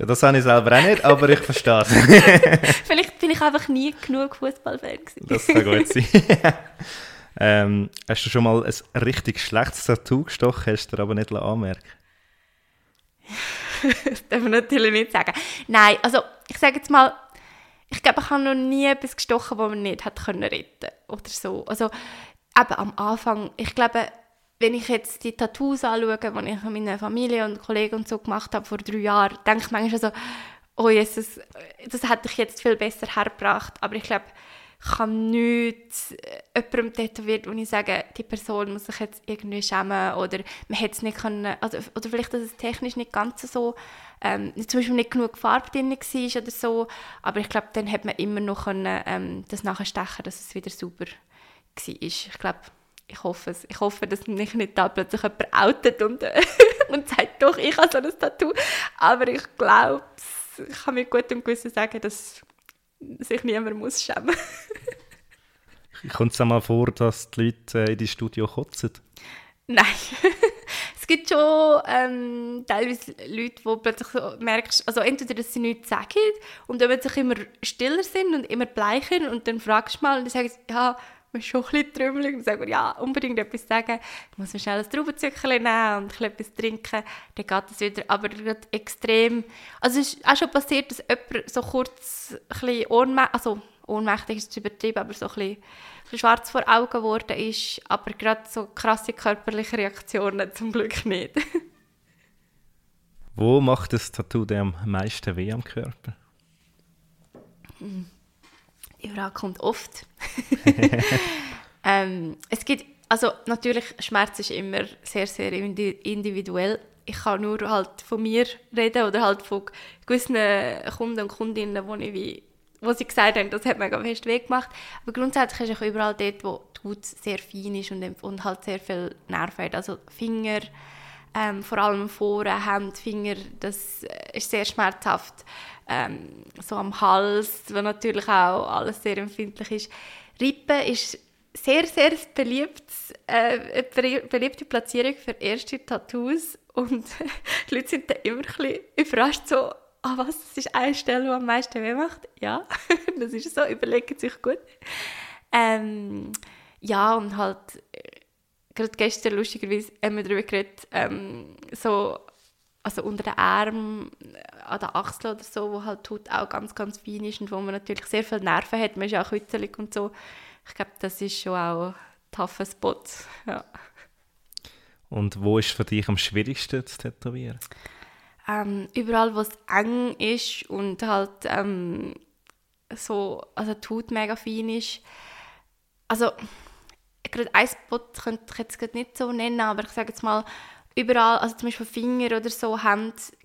ja, das habe ich selber auch nicht, aber ich verstehe es. Vielleicht bin ich einfach nie genug Fußballfan gewesen. Das kann gut sein. ähm, hast du schon mal ein richtig schlechtes Tattoo gestochen, hast du dir aber nicht anmerken Das darf man natürlich nicht sagen. Nein, also ich sage jetzt mal, ich glaube, ich habe noch nie etwas gestochen, das man nicht hat können retten oder so. Also eben am Anfang, ich glaube, wenn ich jetzt die Tattoos anschaue, die ich mit meiner Familie und Kollegen und so gemacht habe vor drei Jahren, denke ich manchmal so, oh Jesus, das hätte ich jetzt viel besser hergebracht. Aber ich glaube, ich kann nichts äh, jemandem tätowiert, wo ich sage, die Person muss sich jetzt irgendwie schämen oder man hätte es nicht können, also, oder vielleicht, dass es technisch nicht ganz so, ähm, zum Beispiel nicht genug Farbe drin war oder so, aber ich glaube, dann hätte man immer noch können, ähm, das nachstechen, dass es wieder sauber war. Ich glaube, ich hoffe es. Ich hoffe, dass mich nicht da plötzlich jemand outet und, äh, und sagt, doch, ich habe so ein Tattoo. Aber ich glaube, ich kann mir gut im Gewissen sagen, dass sich niemand muss schämen Kommt es einmal vor, dass die Leute äh, in die Studio kotzen? Nein. es gibt schon ähm, teilweise Leute, die plötzlich so merkst, also entweder, dass sie nichts sagen und dann sich immer stiller sind und immer bleicher und dann fragst du mal und dann sagen sie, ja, man ist schon ein bisschen trümmelig und sagt, ja, unbedingt etwas sagen, ich muss mir schnell ein Traubenzückchen nehmen und etwas trinken, dann geht es wieder. Aber gerade extrem, also es ist auch schon passiert, dass jemand so kurz ein bisschen ohnmächtig, also ohnmächtig ist übertrieben, aber so ein bisschen, ein bisschen schwarz vor Augen geworden ist, aber gerade so krasse körperliche Reaktionen zum Glück nicht. Wo macht das Tattoo am meisten weh am Körper? Hm Frage kommt oft. ähm, es gibt, also natürlich, Schmerz ist immer sehr, sehr individuell. Ich kann nur halt von mir reden oder halt von gewissen Kunden und Kundinnen, wo ich wie wo sie gesagt haben, das hat mir mega fest weggemacht. Aber grundsätzlich ist auch überall dort, wo die Haut sehr fein ist und, und halt sehr viel Nerven hat. Also Finger, ähm, vor allem vorne, Hände, Finger, das ist sehr schmerzhaft ähm, so am Hals, wo natürlich auch alles sehr empfindlich ist. Rippen ist sehr, sehr beliebtes, äh, beliebte Platzierung für erste Tattoos und die Leute sind dann immer ein überrascht, so, ah was, das ist eine Stelle, die am meisten weh macht. Ja, das ist so, überlegen sich gut. Ähm, ja, und halt, äh, gerade gestern lustigerweise haben wir darüber geredet, ähm, so also unter den Arm, an der Achsel oder so, wo halt die Haut auch ganz, ganz fein ist und wo man natürlich sehr viele Nerven hat. Man ist ja auch kützelig und so. Ich glaube, das ist schon auch ein tougher Spot. Ja. Und wo ist für dich am schwierigsten zu tätowieren? Ähm, überall, wo es eng ist und halt ähm, so, also die Haut mega fein ist. Also, gerade ein Spot könnte ich jetzt nicht so nennen, aber ich sage jetzt mal, überall, also zum Beispiel Finger oder so,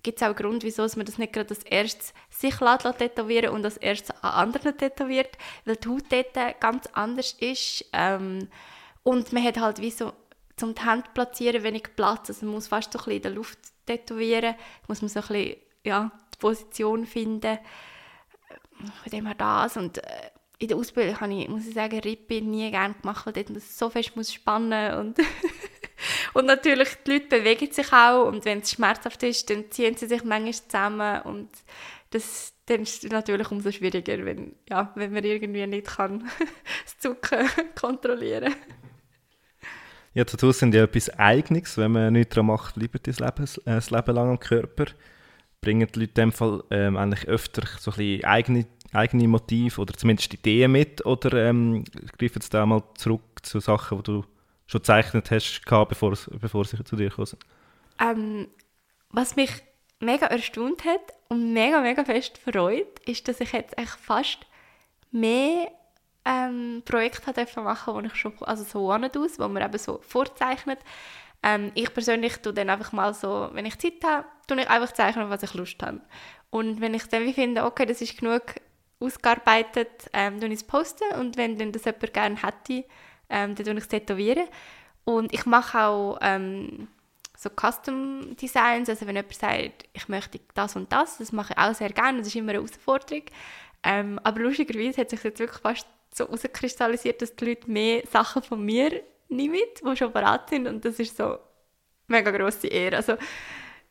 gibt es auch einen Grund, wieso man das nicht gerade als erstes sich lässt, tätowieren und als erstes an anderen tätowiert, weil die Haut dort ganz anders ist ähm, und man hat halt wie so zum die Hände platzieren wenig Platz, also man muss fast so ein bisschen in der Luft tätowieren, muss man so ein bisschen, ja, die Position finden, von dem her das. Und äh, in der Ausbildung habe ich, muss ich sagen, Rippe nie gerne gemacht, weil dort man so fest muss spannen und Und natürlich, die Leute bewegen sich auch und wenn es schmerzhaft ist, dann ziehen sie sich manchmal zusammen und das dann ist es natürlich umso schwieriger, wenn, ja, wenn man irgendwie nicht kann das Zucken kontrollieren Ja, Tattoos sind ja etwas Eigenes. Wenn man nichts daran macht, bleibt das Leben, das Leben lang am Körper. Bringen die Leute in dem Fall ähm, eigentlich öfter so ein bisschen eigene, eigene Motive oder zumindest Ideen mit oder ähm, greifen sie da mal zurück zu Sachen, die du schon gezeichnet hast, bevor, bevor sie zu dir kamen? Ähm, was mich mega erstaunt hat und mega, mega fest freut, ist, dass ich jetzt echt fast mehr ähm, Projekte machen durfte, wo ich schon, also so aus, wo man eben so vorzeichnet. Ähm, ich persönlich tue dann einfach mal so, wenn ich Zeit habe, tue ich einfach zeichnen, was ich Lust habe. Und wenn ich dann finde, okay, das ist genug ausgearbeitet, ähm, tue ich es posten und wenn dann das jemand gerne hätte, ähm, dann tue ich es tätowieren. Und ich mache auch ähm, so Custom Designs, also wenn jemand sagt, ich möchte das und das, das mache ich auch sehr gerne, das ist immer eine Herausforderung. Ähm, aber lustigerweise hat sich jetzt wirklich fast so herauskristallisiert, dass die Leute mehr Sachen von mir nehmen, die schon bereit sind und das ist so mega grosse Ehre. Also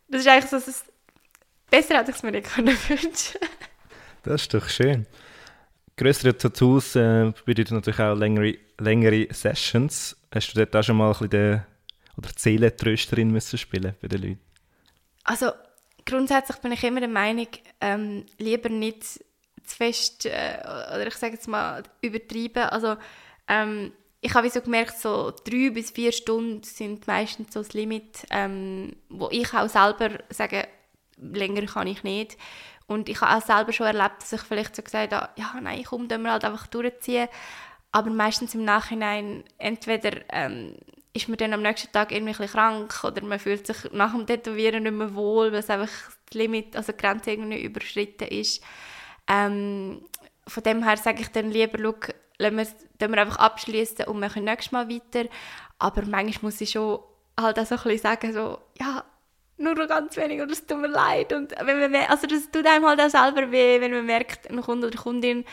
das ist eigentlich so, dass besser hätte ich es mir nicht wünschen Das ist doch schön. Größere Tattoos äh, bedeuten natürlich auch längere, längere Sessions. Hast du dort auch schon mal ein bisschen oder Seelentrösterin müssen spielen bei den Leuten? Also grundsätzlich bin ich immer der Meinung, ähm, lieber nicht zu fest, äh, oder ich sage jetzt mal, übertrieben. Also ähm, ich habe so gemerkt, so drei bis vier Stunden sind meistens so das Limit, ähm, wo ich auch selber sage, länger kann ich nicht. Und ich habe auch selber schon erlebt, dass ich vielleicht so gesagt habe, ja, nein, komm, dann wir halt einfach durchziehen. Aber meistens im Nachhinein, entweder ähm, ist man dann am nächsten Tag irgendwie krank oder man fühlt sich nach dem Tätowieren nicht mehr wohl, weil es einfach das Limit, also die Grenze irgendwie überschritten ist. Ähm, von dem her sage ich dann lieber, schau, lassen wir, wir einfach abschließen und machen nächstes Mal weiter. Aber manchmal muss ich schon halt auch so ein bisschen sagen, so, ja, nur ganz wenig und es tut mir leid. Und wenn man, also das tut einem halt auch selber weh, wenn man merkt, ein Kunde oder Kundin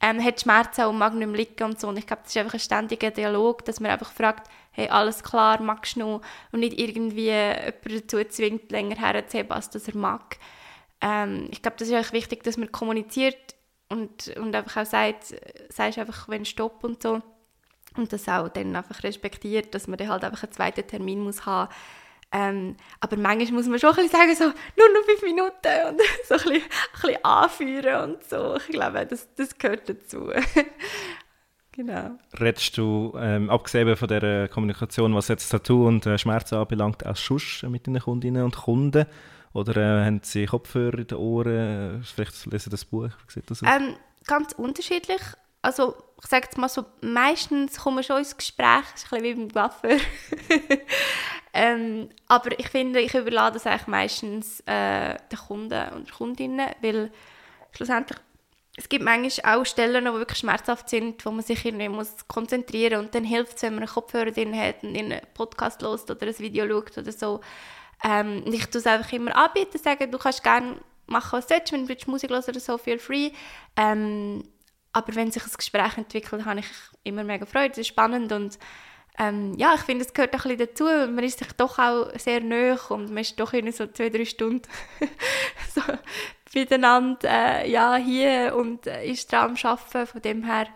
ähm, hat Schmerzen und mag nicht mehr liegen und so. Und ich glaube, das ist einfach ein ständiger Dialog, dass man einfach fragt, hey, alles klar, magst du noch? Und nicht irgendwie jemanden dazu zwingt, länger herzuheben, als dass er mag. Ähm, ich glaube, das ist eigentlich wichtig, dass man kommuniziert und, und einfach auch sagt, sagst einfach, wenn Stopp und so. Und das auch dann einfach respektiert, dass man dann halt einfach einen zweiten Termin muss haben ähm, aber manchmal muss man schon ein bisschen sagen, so, nur noch fünf Minuten und so ein bisschen, ein bisschen anführen und so. Ich glaube, das, das gehört dazu. genau. Redest du, ähm, abgesehen von der Kommunikation, was jetzt Tattoo und äh, Schmerzen anbelangt, als Schuss mit deinen Kundinnen und Kunden? Oder äh, haben sie Kopfhörer in den Ohren? Vielleicht lesen sie das Buch? Wie sieht das aus? Ähm, ganz unterschiedlich. Also, ich sage jetzt mal so, meistens kommen schon ins Gespräch, das ist ein bisschen wie beim Gaffer. ähm, aber ich finde, ich überlade das eigentlich meistens äh, den Kunden und Kundinnen, weil schlussendlich es gibt manchmal auch Stellen, die wirklich schmerzhaft sind, wo man sich irgendwie muss konzentrieren muss. Und dann hilft es, wenn man einen Kopfhörer drin hat und einen Podcast hört oder ein Video schaut oder so. Ähm, ich tue es einfach immer anbieten, sagen, du kannst gerne machen, was du willst, wenn du Musik hören oder so, feel free. Ähm, aber wenn sich ein Gespräch entwickelt, habe ich immer mega Freude, es ist spannend und ähm, ja, ich finde, es gehört ein bisschen dazu, man ist sich doch auch sehr nöch und man ist doch in so zwei, drei Stunden so miteinander äh, ja, hier und äh, ist dran am Arbeiten, von dem her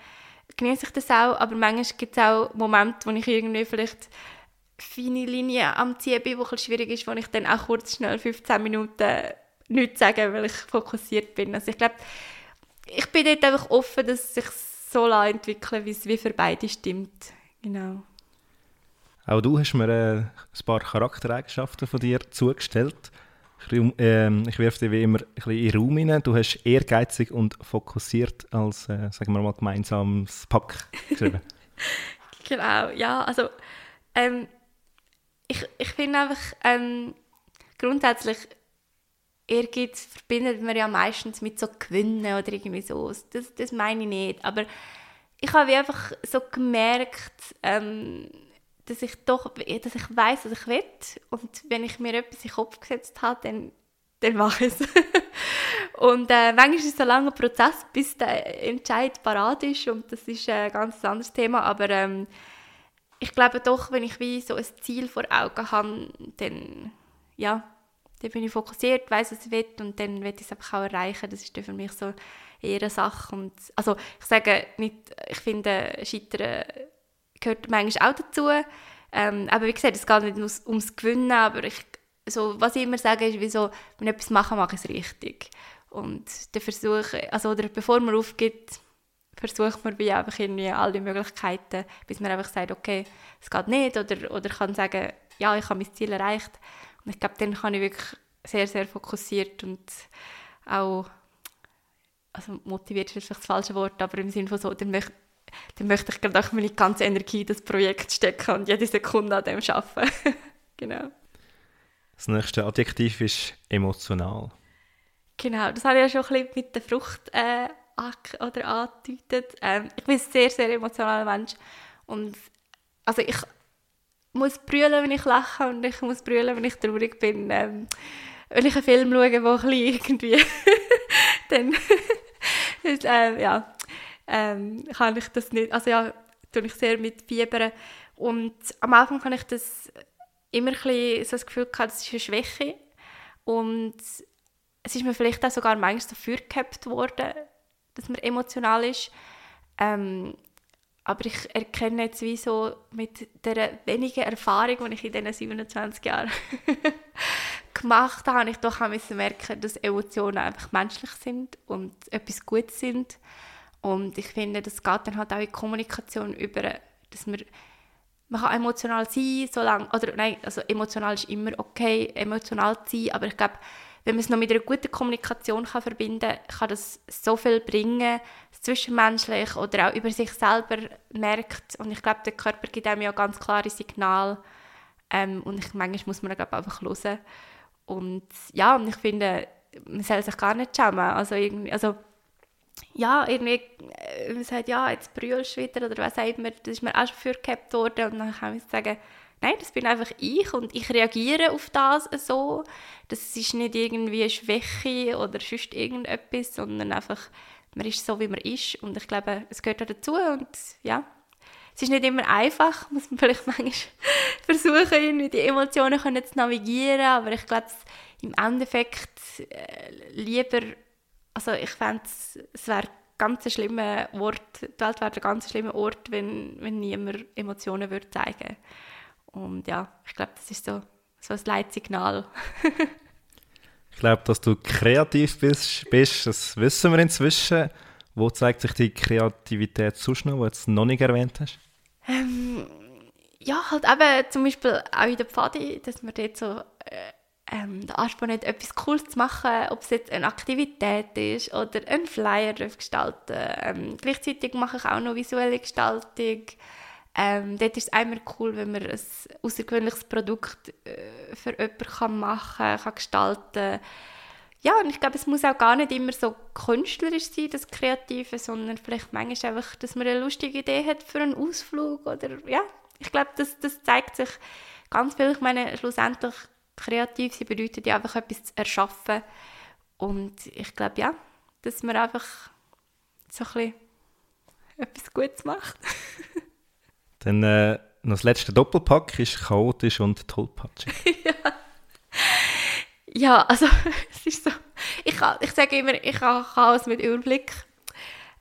genieße ich das auch, aber manchmal gibt es auch Momente, wo ich irgendwie vielleicht feine Linie am Ziehen bin, es schwierig ist, wo ich dann auch kurz schnell 15 Minuten nichts sage, weil ich fokussiert bin. Also ich glaube, ich bin dort einfach offen, dass es sich so entwickeln wie es wie für beide stimmt. Genau. Auch du hast mir äh, ein paar Charaktereigenschaften von dir zugestellt. Ich, äh, ich werfe dir wie immer ein bisschen in den Raum hinein. Du hast ehrgeizig und fokussiert als, äh, sagen wir mal, gemeinsames Pack geschrieben. genau, ja, also ähm, ich, ich finde einfach ähm, grundsätzlich Ehrgeiz verbindet man ja meistens mit so Gewinnen oder irgendwie so. Das, das meine ich nicht. Aber ich habe einfach so gemerkt, ähm, dass ich doch, dass ich weiß, was ich will. Und wenn ich mir etwas in den Kopf gesetzt habe, dann, dann mache ich es. und äh, manchmal ist es ein langer Prozess, bis der Entscheid parat ist. Und das ist ein ganz anderes Thema. Aber ähm, ich glaube doch, wenn ich wie so ein Ziel vor Augen habe, dann, ja, dann bin ich fokussiert, weiß was ich will und dann will ich es einfach auch erreichen. Das ist für mich so eher eine Sache. Und, also ich sage nicht, ich finde, Scheitern gehört manchmal auch dazu. Ähm, aber wie gesagt, es geht nicht ums, ums Gewinnen, aber ich, so, was ich immer sage, ist, wieso, wenn ich etwas mache, mache ich es richtig. Und der Versuch, also oder bevor man aufgibt, versucht man wie einfach irgendwie alle Möglichkeiten, bis man einfach sagt, okay, es geht nicht, oder, oder kann sagen, ja, ich habe mein Ziel erreicht. Und ich glaube, dann kann ich wirklich sehr, sehr fokussiert und auch, also motiviert ist vielleicht das falsche Wort, aber im Sinne von so, dann möchte, dann möchte ich gerade auch meine ganze Energie in das Projekt stecken und jede Sekunde an dem arbeiten. genau. Das nächste Adjektiv ist emotional. Genau, das habe ich ja schon ein bisschen mit der Frucht äh, oder angedeutet. Ähm, ich bin ein sehr, sehr emotionaler Mensch und also ich muss brüllen, wenn ich lache und ich muss brüllen, wenn ich traurig bin. Ähm, wenn ich einen Film schaue, wo ein irgendwie dann äh, ja, ähm, kann ich das nicht, also ja, tue ich sehr mit Fiebern und am Anfang kann ich das immer ein bisschen so das Gefühl gehabt, das ist eine Schwäche und es ist mir vielleicht auch sogar manchmal dafür gehabt worden, dass man emotional ist. Ähm, aber ich erkenne jetzt wie so mit der wenigen Erfahrung, die ich in diesen 27 Jahren gemacht habe, ich doch merken, dass Emotionen einfach menschlich sind und etwas Gutes sind. Und ich finde, das geht dann halt auch in Kommunikation über, dass man, man kann emotional sein, solange, oder nein, also emotional ist immer okay, emotional zu sein, aber ich glaube, wenn man es noch mit einer guten Kommunikation kann verbinden kann, kann das so viel bringen, zwischenmenschlich oder auch über sich selber merkt. Und ich glaube, der Körper gibt einem ja ganz klare Signale. Ähm, und ich, manchmal muss man glaub, einfach hören. Und ja, und ich finde, man soll sich gar nicht schämen. Also irgendwie, also ja, irgendwie, äh, man sagt, ja, jetzt brüllst du wieder oder was sagt man, das ist mir auch schon vorgehabt worden. Und dann kann ich sagen, nein, das bin einfach ich und ich reagiere auf das so. Das ist nicht irgendwie eine Schwäche oder sonst irgendetwas, sondern einfach, man ist so, wie man ist und ich glaube, es gehört auch dazu und ja, es ist nicht immer einfach, muss man vielleicht manchmal versuchen, irgendwie die Emotionen zu navigieren, aber ich glaube, im Endeffekt äh, lieber, also ich fände es wäre ganz schlimmer Ort, die Welt wäre ein ganz schlimmer Ort, wenn, wenn niemand Emotionen würde zeigen würde. Und ja, ich glaube, das ist so, so ein Leitsignal. ich glaube, dass du kreativ bist, bist, das wissen wir inzwischen. Wo zeigt sich die Kreativität so schnell, die du jetzt noch nicht erwähnt hast? Ähm, ja, halt eben zum Beispiel auch in der Pfadi, dass man dort so äh, ähm, den Anspruch hat, etwas Cooles zu machen, ob es jetzt eine Aktivität ist oder ein Flyer gestalten ähm, Gleichzeitig mache ich auch noch visuelle Gestaltung. Ähm, dort ist es einmal cool, wenn man ein außergewöhnliches Produkt äh, für jemanden machen kann, kann gestalten Ja, und ich glaube, es muss auch gar nicht immer so künstlerisch sein, das Kreative, sondern vielleicht manchmal einfach, dass man eine lustige Idee hat für einen Ausflug oder ja, ich glaube, das, das zeigt sich ganz viel. Ich meine, schlussendlich kreativ sein bedeutet ja einfach etwas zu erschaffen und ich glaube, ja, dass man einfach so ein bisschen etwas Gutes macht. Dann äh, noch das letzte Doppelpack ist chaotisch und tollpatschig. ja. ja, also es ist so, ich, ich sage immer, ich habe Chaos mit Überblick.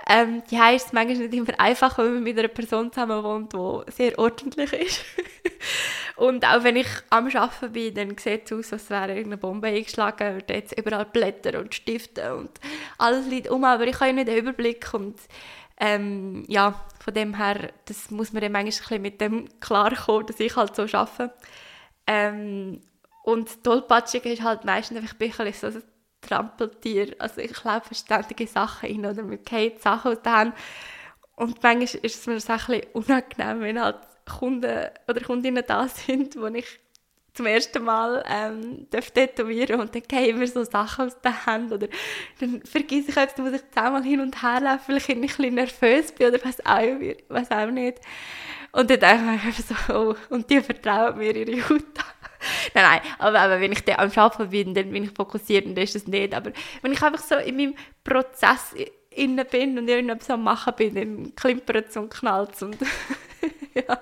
Ähm, die heisst es manchmal nicht immer einfach, wenn man mit einer Person zusammen wohnt, die sehr ordentlich ist. und auch wenn ich am Arbeiten bin, dann sieht es aus, als wäre irgendeine Bombe eingeschlagen und jetzt überall Blätter und Stifte und alles liegt um, aber ich habe nicht den Überblick und ähm, ja, von dem her, das muss man dann manchmal mit dem klarkommen, dass ich halt so arbeite. Ähm, und tollpatschig ist halt meistens einfach ein so ein Trampeltier. Also ich laufe ständige Sachen hin oder mir fallen Sachen aus der Hand. Und manchmal ist es mir so ein bisschen unangenehm, wenn halt Kunden oder Kundinnen da sind, wo ich zum ersten Mal ähm, tätowieren und dann gehen mir so Sachen aus der Hand oder dann vergesse ich dann muss ich zehnmal hin und her laufen, weil ich ein bisschen nervös bin oder was auch, was auch nicht. Und dann denke ich mir so, oh, und die vertrauen mir ihre Haut nein, nein, aber, aber wenn ich dann am Arbeiten bin, dann bin ich fokussiert und dann ist das nicht. Aber wenn ich einfach so in meinem Prozess innen bin und irgendetwas am Machen bin, dann klimpert es und knallt es und ja.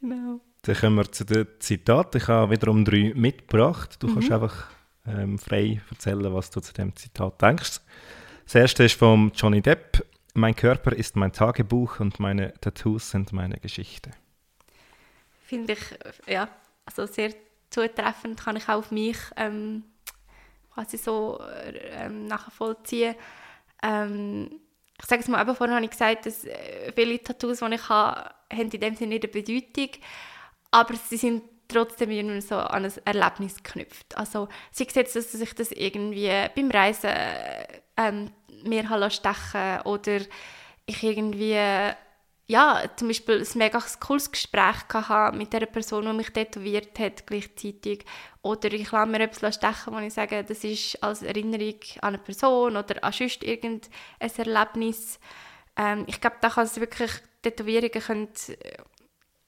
Genau. Dann kommen wir zu den Zitaten. Ich habe wiederum drei mitgebracht. Du mhm. kannst einfach ähm, frei erzählen, was du zu dem Zitat denkst. Das erste ist von Johnny Depp. Mein Körper ist mein Tagebuch und meine Tattoos sind meine Geschichte. Finde ich, ja, also sehr zutreffend, kann ich auch auf mich ähm, quasi so ähm, nachvollziehen. Ähm, ich sage es mal, eben vorhin habe ich gesagt, dass äh, viele Tattoos, die ich habe, haben in dem Sinne nicht eine Bedeutung aber sie sind trotzdem irgendwie so an ein Erlebnis geknüpft. Also sei es jetzt, dass ich das irgendwie beim Reisen ähm, mir stechen oder ich irgendwie ja, zum Beispiel ein mega cooles Gespräch hatte mit der Person, die mich tätowiert hat, gleichzeitig. Oder ich lasse mir etwas stechen, wo ich sage, das ist als Erinnerung an eine Person oder an sonst irgendein Erlebnis. Ähm, ich glaube, da kann es wirklich, Tätowierungen können,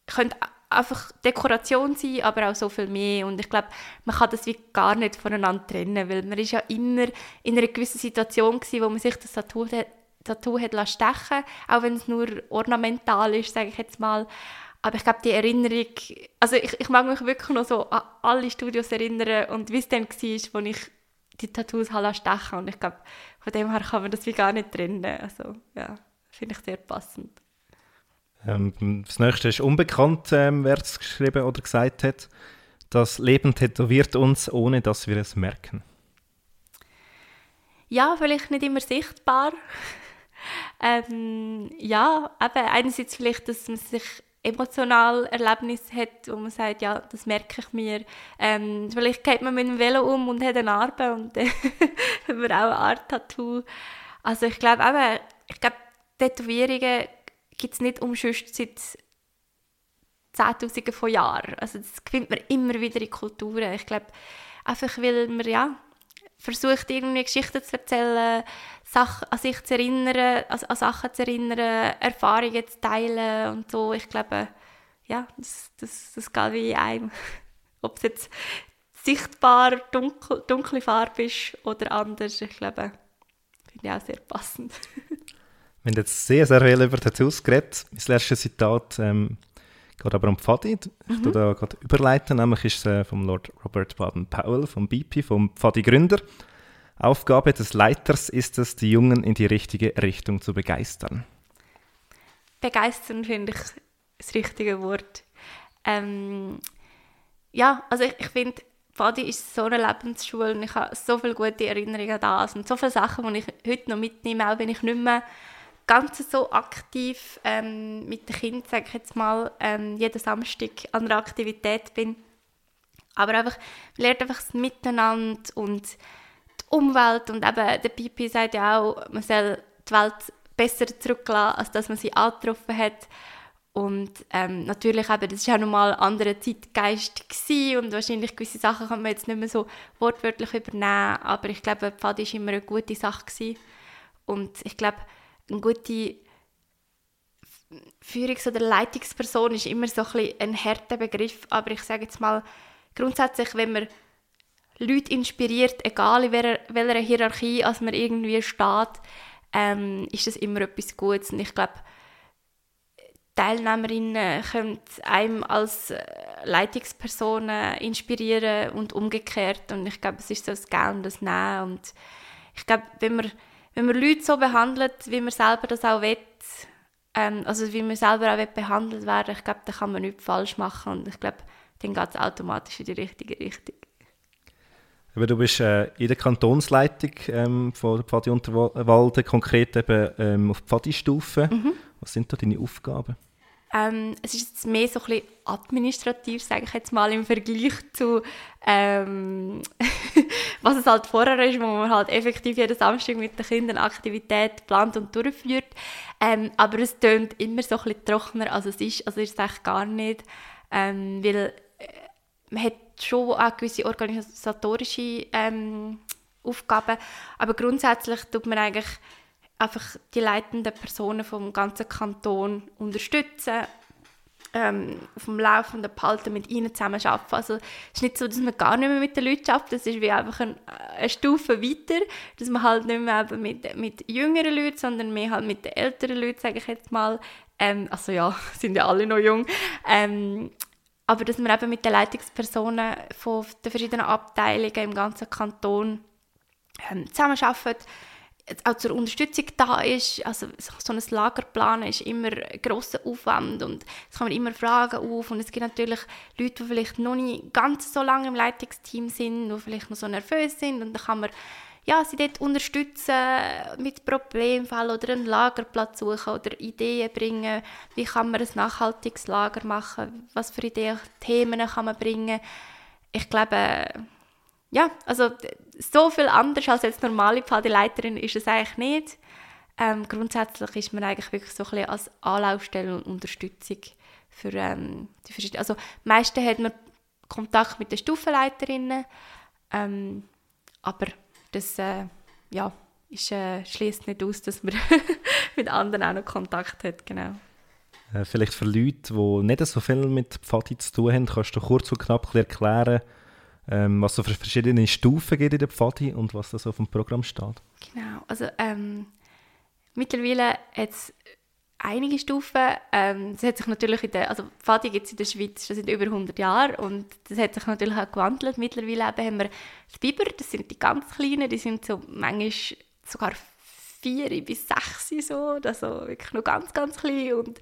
können einfach Dekoration sein, aber auch so viel mehr. Und ich glaube, man kann das wie gar nicht voneinander trennen, weil man ist ja immer in einer gewissen Situation gewesen, wo man sich das Tattoo, Tattoo hat stechen auch wenn es nur ornamental ist, sage ich jetzt mal. Aber ich glaube, die Erinnerung, also ich, ich mag mich wirklich noch so an alle Studios erinnern und wie es dann war, als ich die Tattoos halt stechen und ich glaube, von dem her kann man das wie gar nicht trennen. Also ja, finde ich sehr passend. Ähm, das nächste ist unbekannt, ähm, wer es geschrieben oder gesagt hat. Das Leben tätowiert uns, ohne dass wir es merken. Ja, vielleicht nicht immer sichtbar. ähm, ja, eben einerseits vielleicht, dass man sich emotional Erlebnis hat, wo man sagt, ja, das merke ich mir. Ähm, vielleicht geht man mit dem Velo um und hat eine Narbe und dann hat man auch eine Art Tattoo. Also ich glaube eben, ich glaube, Tätowierungen gibt es nicht umsonst seit Zehntausenden von Jahren. Also das findet man immer wieder in Kulturen. Ich glaube, einfach weil man ja, versucht, irgendwie Geschichten zu erzählen, Sachen, an sich zu erinnern, an, an Sachen zu erinnern, Erfahrungen zu teilen und so. Ich glaube, ja, das, das, das geht wie in einem. Ob es jetzt sichtbar dunkel, dunkle Farbe ist oder anders, ich glaube, finde ich auch sehr passend. Wir haben jetzt sehr, sehr viel über Tattoos geredet. Mein letztes Zitat ähm, geht aber um Pfadi. Ich mhm. da gerade überleiten, nämlich ist es äh, vom Lord Robert Baden-Powell, vom BP, vom Pfadi-Gründer. Aufgabe des Leiters ist es, die Jungen in die richtige Richtung zu begeistern. Begeistern finde ich das richtige Wort. Ähm, ja, also ich, ich finde, Pfadi ist so eine Lebensschule und ich habe so viele gute Erinnerungen an das und so viele Sachen, die ich heute noch mitnehme, auch wenn ich nicht mehr ganz so aktiv ähm, mit den Kindern, sage ich jetzt mal, ähm, jeden Samstag an einer Aktivität bin. Aber einfach, man lernt einfach das Miteinander und die Umwelt und eben, der Pipi sagt ja auch, man soll die Welt besser zurücklassen, als dass man sie angetroffen hat. Und ähm, natürlich eben, das war auch nochmal ein anderer Zeitgeist gewesen und wahrscheinlich gewisse Sachen kann man jetzt nicht mehr so wortwörtlich übernehmen, aber ich glaube, Pfad war immer eine gute Sache gewesen. Und ich glaube, eine gute Führungs- oder Leitungsperson ist immer so ein, ein harter Begriff, aber ich sage jetzt mal, grundsätzlich, wenn man Leute inspiriert, egal in welcher, welcher Hierarchie als man irgendwie steht, ähm, ist das immer etwas Gutes. Und ich glaube, Teilnehmerinnen können einem als äh, Leitungspersonen inspirieren und umgekehrt. Und ich glaube, es ist so das Gehen und das Nehmen. Und ich glaube, wenn man wenn man Leute so behandelt, wie man selber das auch will, ähm, also wie man selber auch will behandelt werden, ich glaube, da kann man nichts falsch machen und ich glaube, dann geht es automatisch in die richtige Richtung. Aber du bist äh, in der Kantonsleitung ähm, von der Pfadi Unterwalden, konkret eben ähm, auf Pfadi-Stufe. Mhm. Was sind da deine Aufgaben? Ähm, es ist jetzt mehr so ein bisschen administrativ, sage ich jetzt mal, im Vergleich zu ähm, was es halt vorher ist, wo man halt effektiv jeden Samstag mit den Kindern Aktivität plant und durchführt. Ähm, aber es tönt immer so ein bisschen trockener, als es ist. Also ist es eigentlich gar nicht, ähm, weil äh, man hat schon auch gewisse organisatorische ähm, Aufgaben, aber grundsätzlich tut man eigentlich einfach die leitenden Personen vom ganzen Kanton unterstützen, ähm, auf dem Laufenden behalten, mit ihnen zusammen arbeiten. Also es ist nicht so, dass man gar nicht mehr mit den Leuten arbeitet, das ist wie einfach ein, eine Stufe weiter, dass man halt nicht mehr mit, mit jüngeren Leuten, sondern mehr halt mit den älteren Leuten, sage ich jetzt mal, ähm, also ja, sind ja alle noch jung, ähm, aber dass man eben mit den Leitungspersonen von den verschiedenen Abteilungen im ganzen Kanton ähm, zusammenarbeitet, auch zur Unterstützung da ist. Also so ein Lagerplan ist immer ein grosser Aufwand und es kommen immer Fragen auf und es gibt natürlich Leute, die vielleicht noch nicht ganz so lange im Leitungsteam sind, die vielleicht noch so nervös sind und dann kann man ja, sie dort unterstützen mit Problemfällen oder einen Lagerplatz suchen oder Ideen bringen, wie kann man ein nachhaltiges Lager machen, was für Ideen, Themen kann man bringen. Ich glaube, ja, also so viel anders als jetzt normale Pfadeleiterin ist es eigentlich nicht. Ähm, grundsätzlich ist man eigentlich wirklich so ein bisschen als Anlaufstelle und Unterstützung für ähm, die verschiedenen. Also meistens hat man Kontakt mit den Stufenleiterinnen, ähm, aber das äh, ja, äh, schließt nicht aus, dass man mit anderen auch noch Kontakt hat, genau. Äh, vielleicht für Leute, die nicht so viel mit Pfadi zu tun haben, kannst du kurz und knapp erklären, ähm, was es für verschiedene Stufen gibt in der Pfadi und was da so auf dem Programm steht. Genau, also ähm, mittlerweile hat es einige Stufen. Ähm, hat sich natürlich in der, also Pfadi gibt es in der Schweiz schon seit über 100 Jahren und das hat sich natürlich auch gewandelt. Mittlerweile haben wir die Biber, das sind die ganz kleinen, die sind so manchmal sogar vier bis sechs so, also wirklich noch ganz, ganz klein und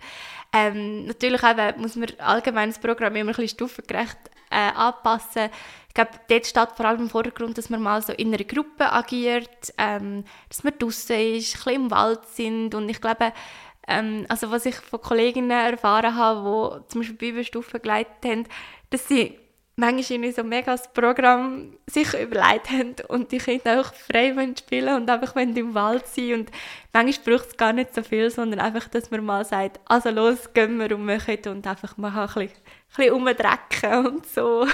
ähm, natürlich eben muss man allgemein das Programm immer ein bisschen stufengerecht äh, anpassen. Ich glaube, dort steht vor allem im Vordergrund, dass man mal so in einer Gruppe agiert, ähm, dass man draußen ist, ein bisschen im Wald sind und ich glaube, ähm, also was ich von Kolleginnen erfahren habe, die zum Beispiel Bibelstufen geleitet haben, dass sie manchmal so mega das Programm sich überlegt haben und die Kinder auch frei spielen und einfach im Wald sein und manchmal braucht es gar nicht so viel, sondern einfach, dass man mal sagt, also los, gehen wir und machen und einfach mal ein bisschen, bisschen umdrecken und so.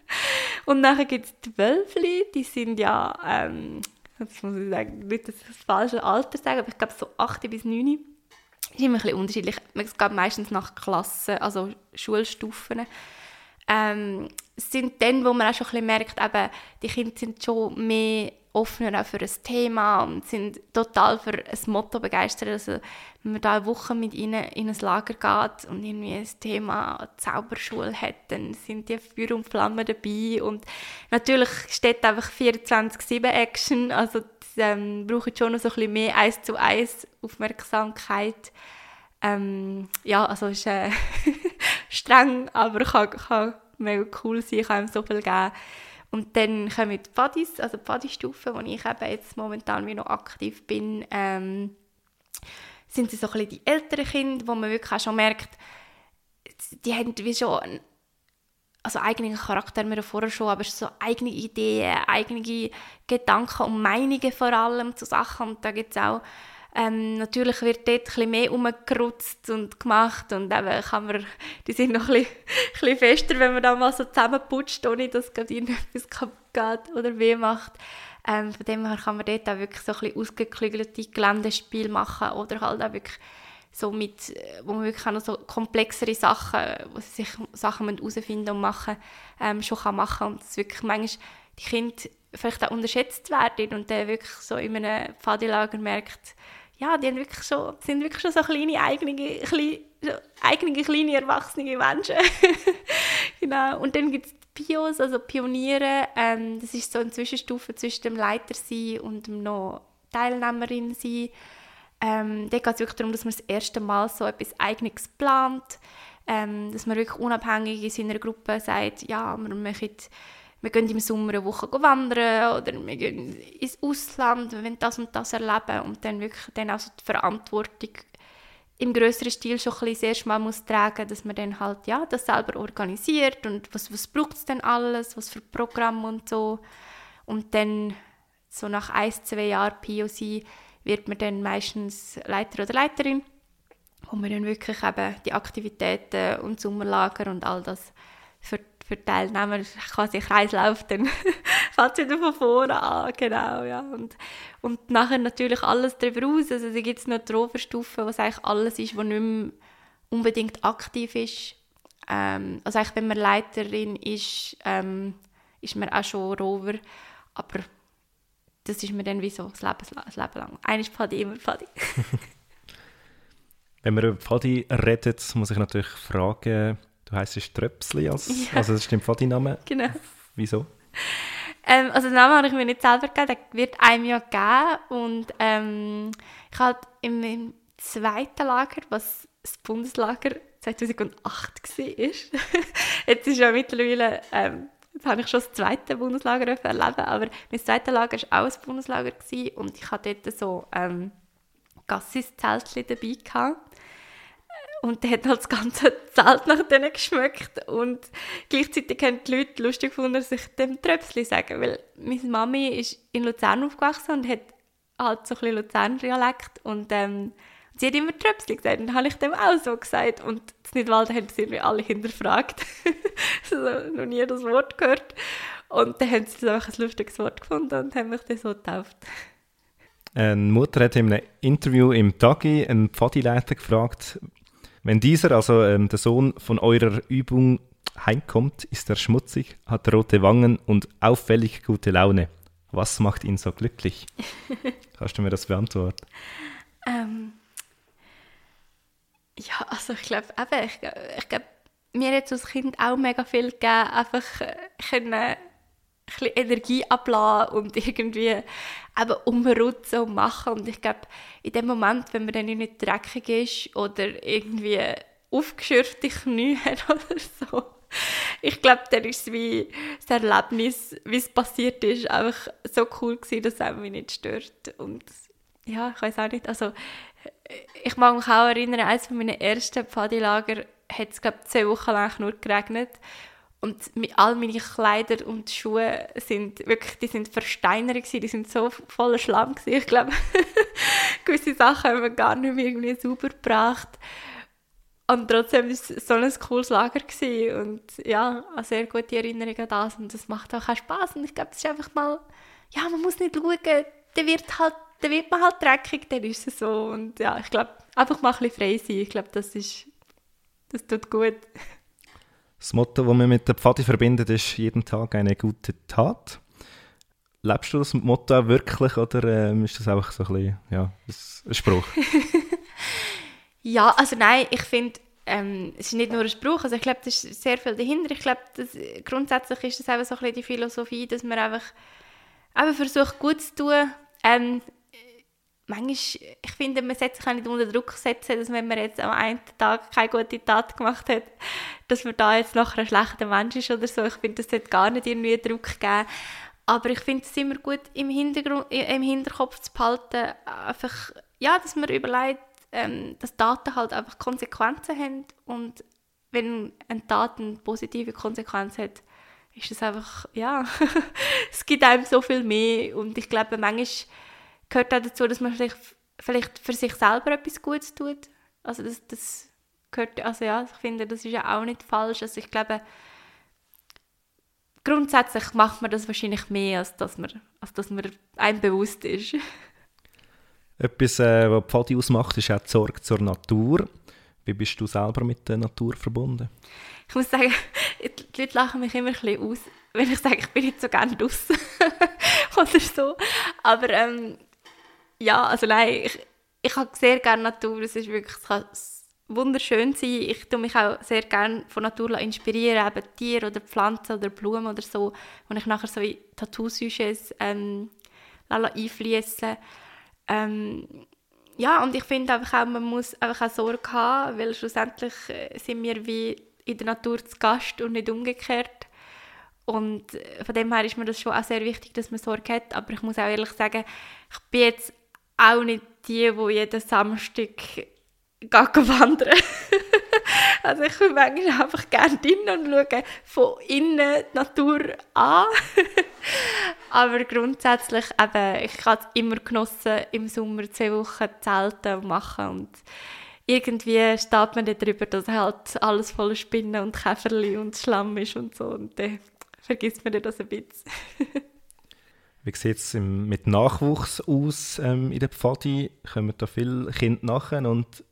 und dann gibt es die Wölfli, die sind ja, ähm, jetzt muss ich sagen, nicht das falsche Alter sagen, aber ich glaube so 8 bis 9 ist immer ein bisschen unterschiedlich. Es geht meistens nach Klassen, also Schulstufen ähm, sind dann, wo man auch schon ein bisschen merkt, eben, die Kinder sind schon mehr offener auch für ein Thema und sind total für ein Motto begeistert. Also, wenn man da eine Woche mit ihnen in ein Lager geht und irgendwie ein Thema Zauberschule hat, dann sind die Feuer und Flammen dabei und natürlich steht einfach 24-7 Action, also das ähm, braucht schon noch so ein bisschen mehr eins zu eins Aufmerksamkeit. Ähm, ja, also ist äh, streng, aber kann, kann mega cool sein, kann einem so viel geben. Und dann kommen die Buddies, also die Buddy-Stufen, wo ich eben jetzt momentan noch aktiv bin, ähm, sind sie so ein bisschen die älteren Kinder, wo man wirklich auch schon merkt, die haben wie schon also eigenen Charakter haben wir vorher schon, aber so eigene Ideen, eigene Gedanken und Meinungen vor allem zu Sachen. Und da gibt es auch ähm, natürlich wird dort ein mehr umgerutzt und gemacht und eben kann man, die sind noch ein bisschen, ein bisschen fester, wenn man da mal so zusammenputscht, ohne dass gerade etwas kaputt geht oder weh macht. Ähm, von dem her kann man dort auch wirklich so ein bisschen ausgeklügelte Geländespiele machen oder halt auch wirklich so mit, wo man wirklich auch noch so komplexere Sachen, wo sie sich Sachen herausfinden und machen, ähm, schon kann machen und es wirklich manchmal die Kinder vielleicht auch unterschätzt werden und dann wirklich so in einem Pfadilager merkt, ja, die haben wirklich schon, sind wirklich schon so kleine, eigene, kleine, eigene kleine, erwachsene Menschen. genau. Und dann gibt es Pios, also Pioniere. Ähm, das ist so eine Zwischenstufe zwischen dem Leiter sein und dem noch Teilnehmerin sein. Ähm, da geht es wirklich darum, dass man das erste Mal so etwas Eigenes plant. Ähm, dass man wirklich unabhängig in seiner Gruppe sagt, ja, wir machen wir gehen im Sommer eine Woche wandern oder wir gehen ins Ausland, wir wollen das und das erleben und dann wirklich dann also die Verantwortung im größeren Stil schon ein bisschen das erste Mal muss tragen, dass man dann halt ja, das selber organisiert und was, was braucht es denn alles, was für Programme und so. Und dann so nach ein, zwei Jahren POC wird man dann meistens Leiter oder Leiterin wo man dann wirklich eben die Aktivitäten und Sommerlager und all das für für die Teilnehmer quasi Kreislauf, dann fängt es wieder von vorne an, genau, ja. Und, und nachher natürlich alles darüber aus, also da gibt es noch die Roverstufe, was eigentlich alles ist, was nicht mehr unbedingt aktiv ist. Ähm, also eigentlich, wenn man Leiterin ist, ähm, ist man auch schon Rover, aber das ist mir dann wie so das Leben, das Leben lang. Einer ist Pfadi, immer Pfadi. wenn wir über Pfadi reden, muss ich natürlich fragen, Du heisst Tröpsli, als, ja. also das stimmt dein Name. Genau. Wieso? Ähm, also den Namen habe ich mir nicht selber gegeben, der wird einem ja gegeben und ähm, ich halt im, im zweiten Lager, was das Bundeslager 2008 war, jetzt ist ja mittlerweile, ähm, jetzt habe ich schon das zweite Bundeslager erleben, aber mein zweites Lager war auch ein Bundeslager und ich hatte dort so ähm, Gassis-Zeltchen dabei gehabt und der hat halt das ganze Zelt nach denen geschmeckt. Und gleichzeitig haben die Leute lustig gefunden, sich dem Tröpfchen sagen. Weil meine Mami ist in Luzern aufgewachsen und hat halt so ein bisschen Luzern-Dialekt. Und ähm, sie hat immer Tröpfchen gesagt. Und dann habe ich dem auch so gesagt. Und in Nidwalden haben sie irgendwie alle hinterfragt. so, noch nie das Wort gehört. Und dann haben sie einfach ein lustiges Wort gefunden und haben mich dann so getauft. Eine Mutter hat in einem Interview im Tagi einen Pfadileiter gefragt, Wenn dieser, also ähm, der Sohn von eurer Übung heimkommt, ist er schmutzig, hat rote Wangen und auffällig gute Laune. Was macht ihn so glücklich? Kannst du mir das beantworten? Ähm, ja, also ich glaube, ich, ich glaube, mir hat als Kind auch mega viel gegeben, einfach äh, können bisschen Energie abladen und irgendwie eben umrutzen und machen. Und ich glaube, in dem Moment, wenn man dann nicht dreckig ist oder irgendwie aufgeschürfte Knie hat oder so, ich glaube, dann ist es wie das Erlebnis, wie es passiert ist, einfach so cool gewesen, dass es mich nicht stört. Und ja, ich weiß auch nicht, also ich mag mich auch erinnern, eines meiner ersten Pfadilager hat es, glaube zwei Wochen lang nur geregnet. Und all meine Kleider und Schuhe sind wirklich, die sind versteinert gewesen, die sind so voller Schlamm gewesen. Ich glaube, gewisse Sachen haben wir gar nicht mehr irgendwie sauber gebracht. Und trotzdem war es so ein cooles Lager gewesen. und ja, eine sehr gute Erinnerung an das und das macht auch Spaß und ich glaube, das ist einfach mal, ja, man muss nicht schauen, der wird halt dann wird man halt dreckig, dann ist es so. Und ja, ich glaube, einfach mal ein bisschen frei sein, ich glaube, das ist, das tut gut. Das Motto, das man mit der Pfadi verbindet, ist jeden Tag eine gute Tat. Lebst du das Motto auch wirklich oder ähm, ist das einfach so ein bisschen, ja, ein Spruch? ja, also nein, ich finde, ähm, es ist nicht nur ein Spruch, also ich glaube, das ist sehr viel dahinter. Ich glaube, grundsätzlich ist das einfach so ein bisschen die Philosophie, dass man einfach, einfach versucht, gut zu tun. Ähm, manchmal, ich finde, man sollte sich auch nicht unter Druck setzen, dass wenn man jetzt am einen Tag keine gute Tat gemacht hat, dass man da jetzt nachher ein schlechter Mensch ist oder so. Ich finde, das sollte gar nicht irgendwie Druck geben. Aber ich finde es immer gut, im, Hintergrund, im Hinterkopf zu behalten, einfach, ja, dass man überlegt, ähm, dass Daten halt einfach Konsequenzen haben und wenn eine Tat eine positive Konsequenz hat, ist es einfach, ja, es gibt einem so viel mehr und ich glaube, manchmal gehört auch dazu, dass man vielleicht, vielleicht für sich selber etwas Gutes tut. Also das, das gehört, also ja, ich finde, das ist ja auch nicht falsch. Also ich glaube, grundsätzlich macht man das wahrscheinlich mehr, als dass man, als dass man einem bewusst ist. Etwas, äh, was Pfadi ausmacht, ist auch die Sorge zur Natur. Wie bist du selber mit der Natur verbunden? Ich muss sagen, die Leute lachen mich immer ein bisschen aus, wenn ich sage, ich bin nicht so gerne draußen oder so. Aber ähm, ja, also nein, ich, ich habe sehr gerne Natur. Es ist wirklich, es kann wunderschön sein. Ich tue mich auch sehr gerne von Natur inspirieren, eben Tiere oder Pflanzen oder Blumen oder so, wo ich nachher so wie Tattoo-Suches ähm, einfließen ähm, ja, und ich finde einfach auch, man muss einfach auch Sorge haben, weil schlussendlich äh, sind wir wie in der Natur zu Gast und nicht umgekehrt. Und äh, von dem her ist mir das schon auch sehr wichtig, dass man Sorge hat. Aber ich muss auch ehrlich sagen, ich bin jetzt auch nicht die, die jeden Samstag wandern Also ich würde manchmal einfach gerne drinnen und schaue von innen die Natur an. Aber grundsätzlich eben, ich habe es immer genossen, im Sommer zwei Wochen zelten machen und irgendwie steht man nicht darüber, dass halt alles voller Spinnen und Käferli und Schlamm ist und so und dann vergisst man das ein bisschen. Wie sieht es mit Nachwuchs aus ähm, in der Pfadi? Kommen da viele Kinder nachher und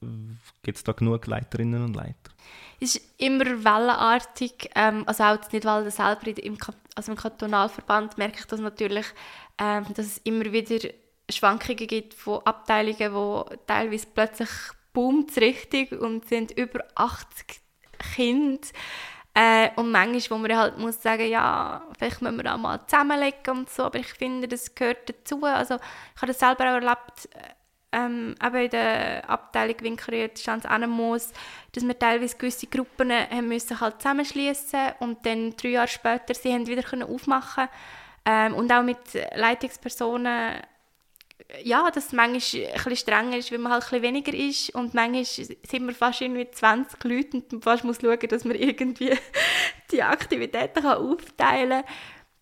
gibt es da genug Leiterinnen und Leiter? Es ist immer wellenartig. Ähm, also auch nicht Nidwalden selber, im, also im Kantonalverband merke ich das natürlich, ähm, dass es immer wieder Schwankungen gibt von Abteilungen, wo teilweise plötzlich boomt richtig und sind über 80 Kinder äh, und manchmal, wo man halt muss sagen, ja, vielleicht müssen wir auch mal zusammenlegen und so, aber ich finde, das gehört dazu. Also ich habe das selber auch erlebt, ähm, eben in der Abteilung Winkeriert es muss, dass wir teilweise gewisse Gruppen haben müssen halt zusammenschließen und dann drei Jahre später sie haben wieder aufmachen ähm, und auch mit Leitungspersonen ja, dass es manchmal bisschen strenger ist, weil man halt bisschen weniger ist und manchmal sind wir fast irgendwie 20 Leute und man fast muss schauen, dass man irgendwie die Aktivitäten aufteilen kann.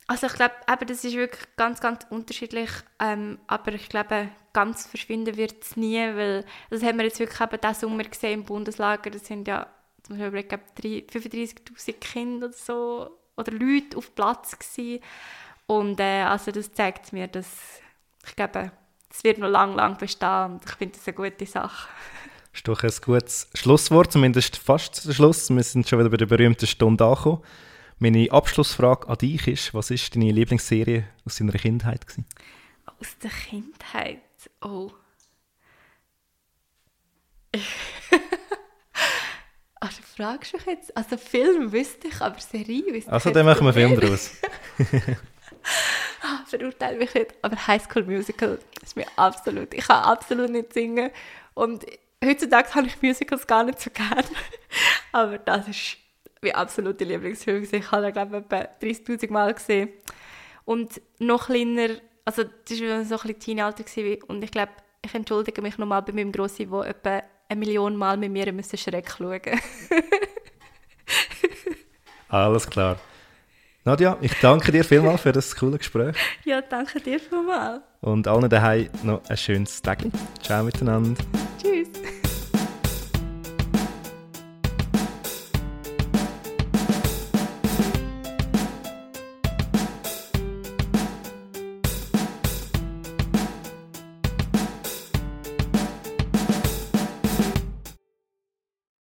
Also ich glaube, das ist wirklich ganz, ganz unterschiedlich, ähm, aber ich glaube, ganz verschwinden wird es nie, weil das haben wir jetzt wirklich eben diesen Sommer gesehen im Bundeslager, das sind ja zum Beispiel 35'000 Kinder oder so, oder Leute auf Platz gewesen. und äh, also das zeigt mir, dass ich glaube, es wird noch lang, lang bestehen und ich finde das eine gute Sache. ist doch ein gutes Schlusswort, zumindest fast der Schluss. Wir sind schon wieder bei der berühmten Stunde angekommen. Meine Abschlussfrage an dich ist, was ist deine Lieblingsserie aus deiner Kindheit? Gewesen? Aus der Kindheit? Oh. also fragst du mich jetzt? Also Film wüsste ich, aber Serie wüsste ich Also dann machen wir Film draus. ah, verurteile mich nicht, aber High School Musical ist mir absolut, ich kann absolut nicht singen und heutzutage habe ich Musicals gar nicht so gerne, aber das ist mein absoluter Lieblingsfilm. Ich habe ihn, glaube ich, etwa 30'000 Mal gesehen. Und noch kleiner, also das war so ein bisschen Teenalter und ich glaube, ich entschuldige mich nochmal bei meinem Grossi, der etwa eine Million Mal mit mir müssen Schreck schauen Alles klar. Nadja, ich danke dir vielmals für das coole Gespräch. Ja, danke dir vielmals. Und allen daheim noch ein schönes Tag. Ciao miteinander. Tschüss.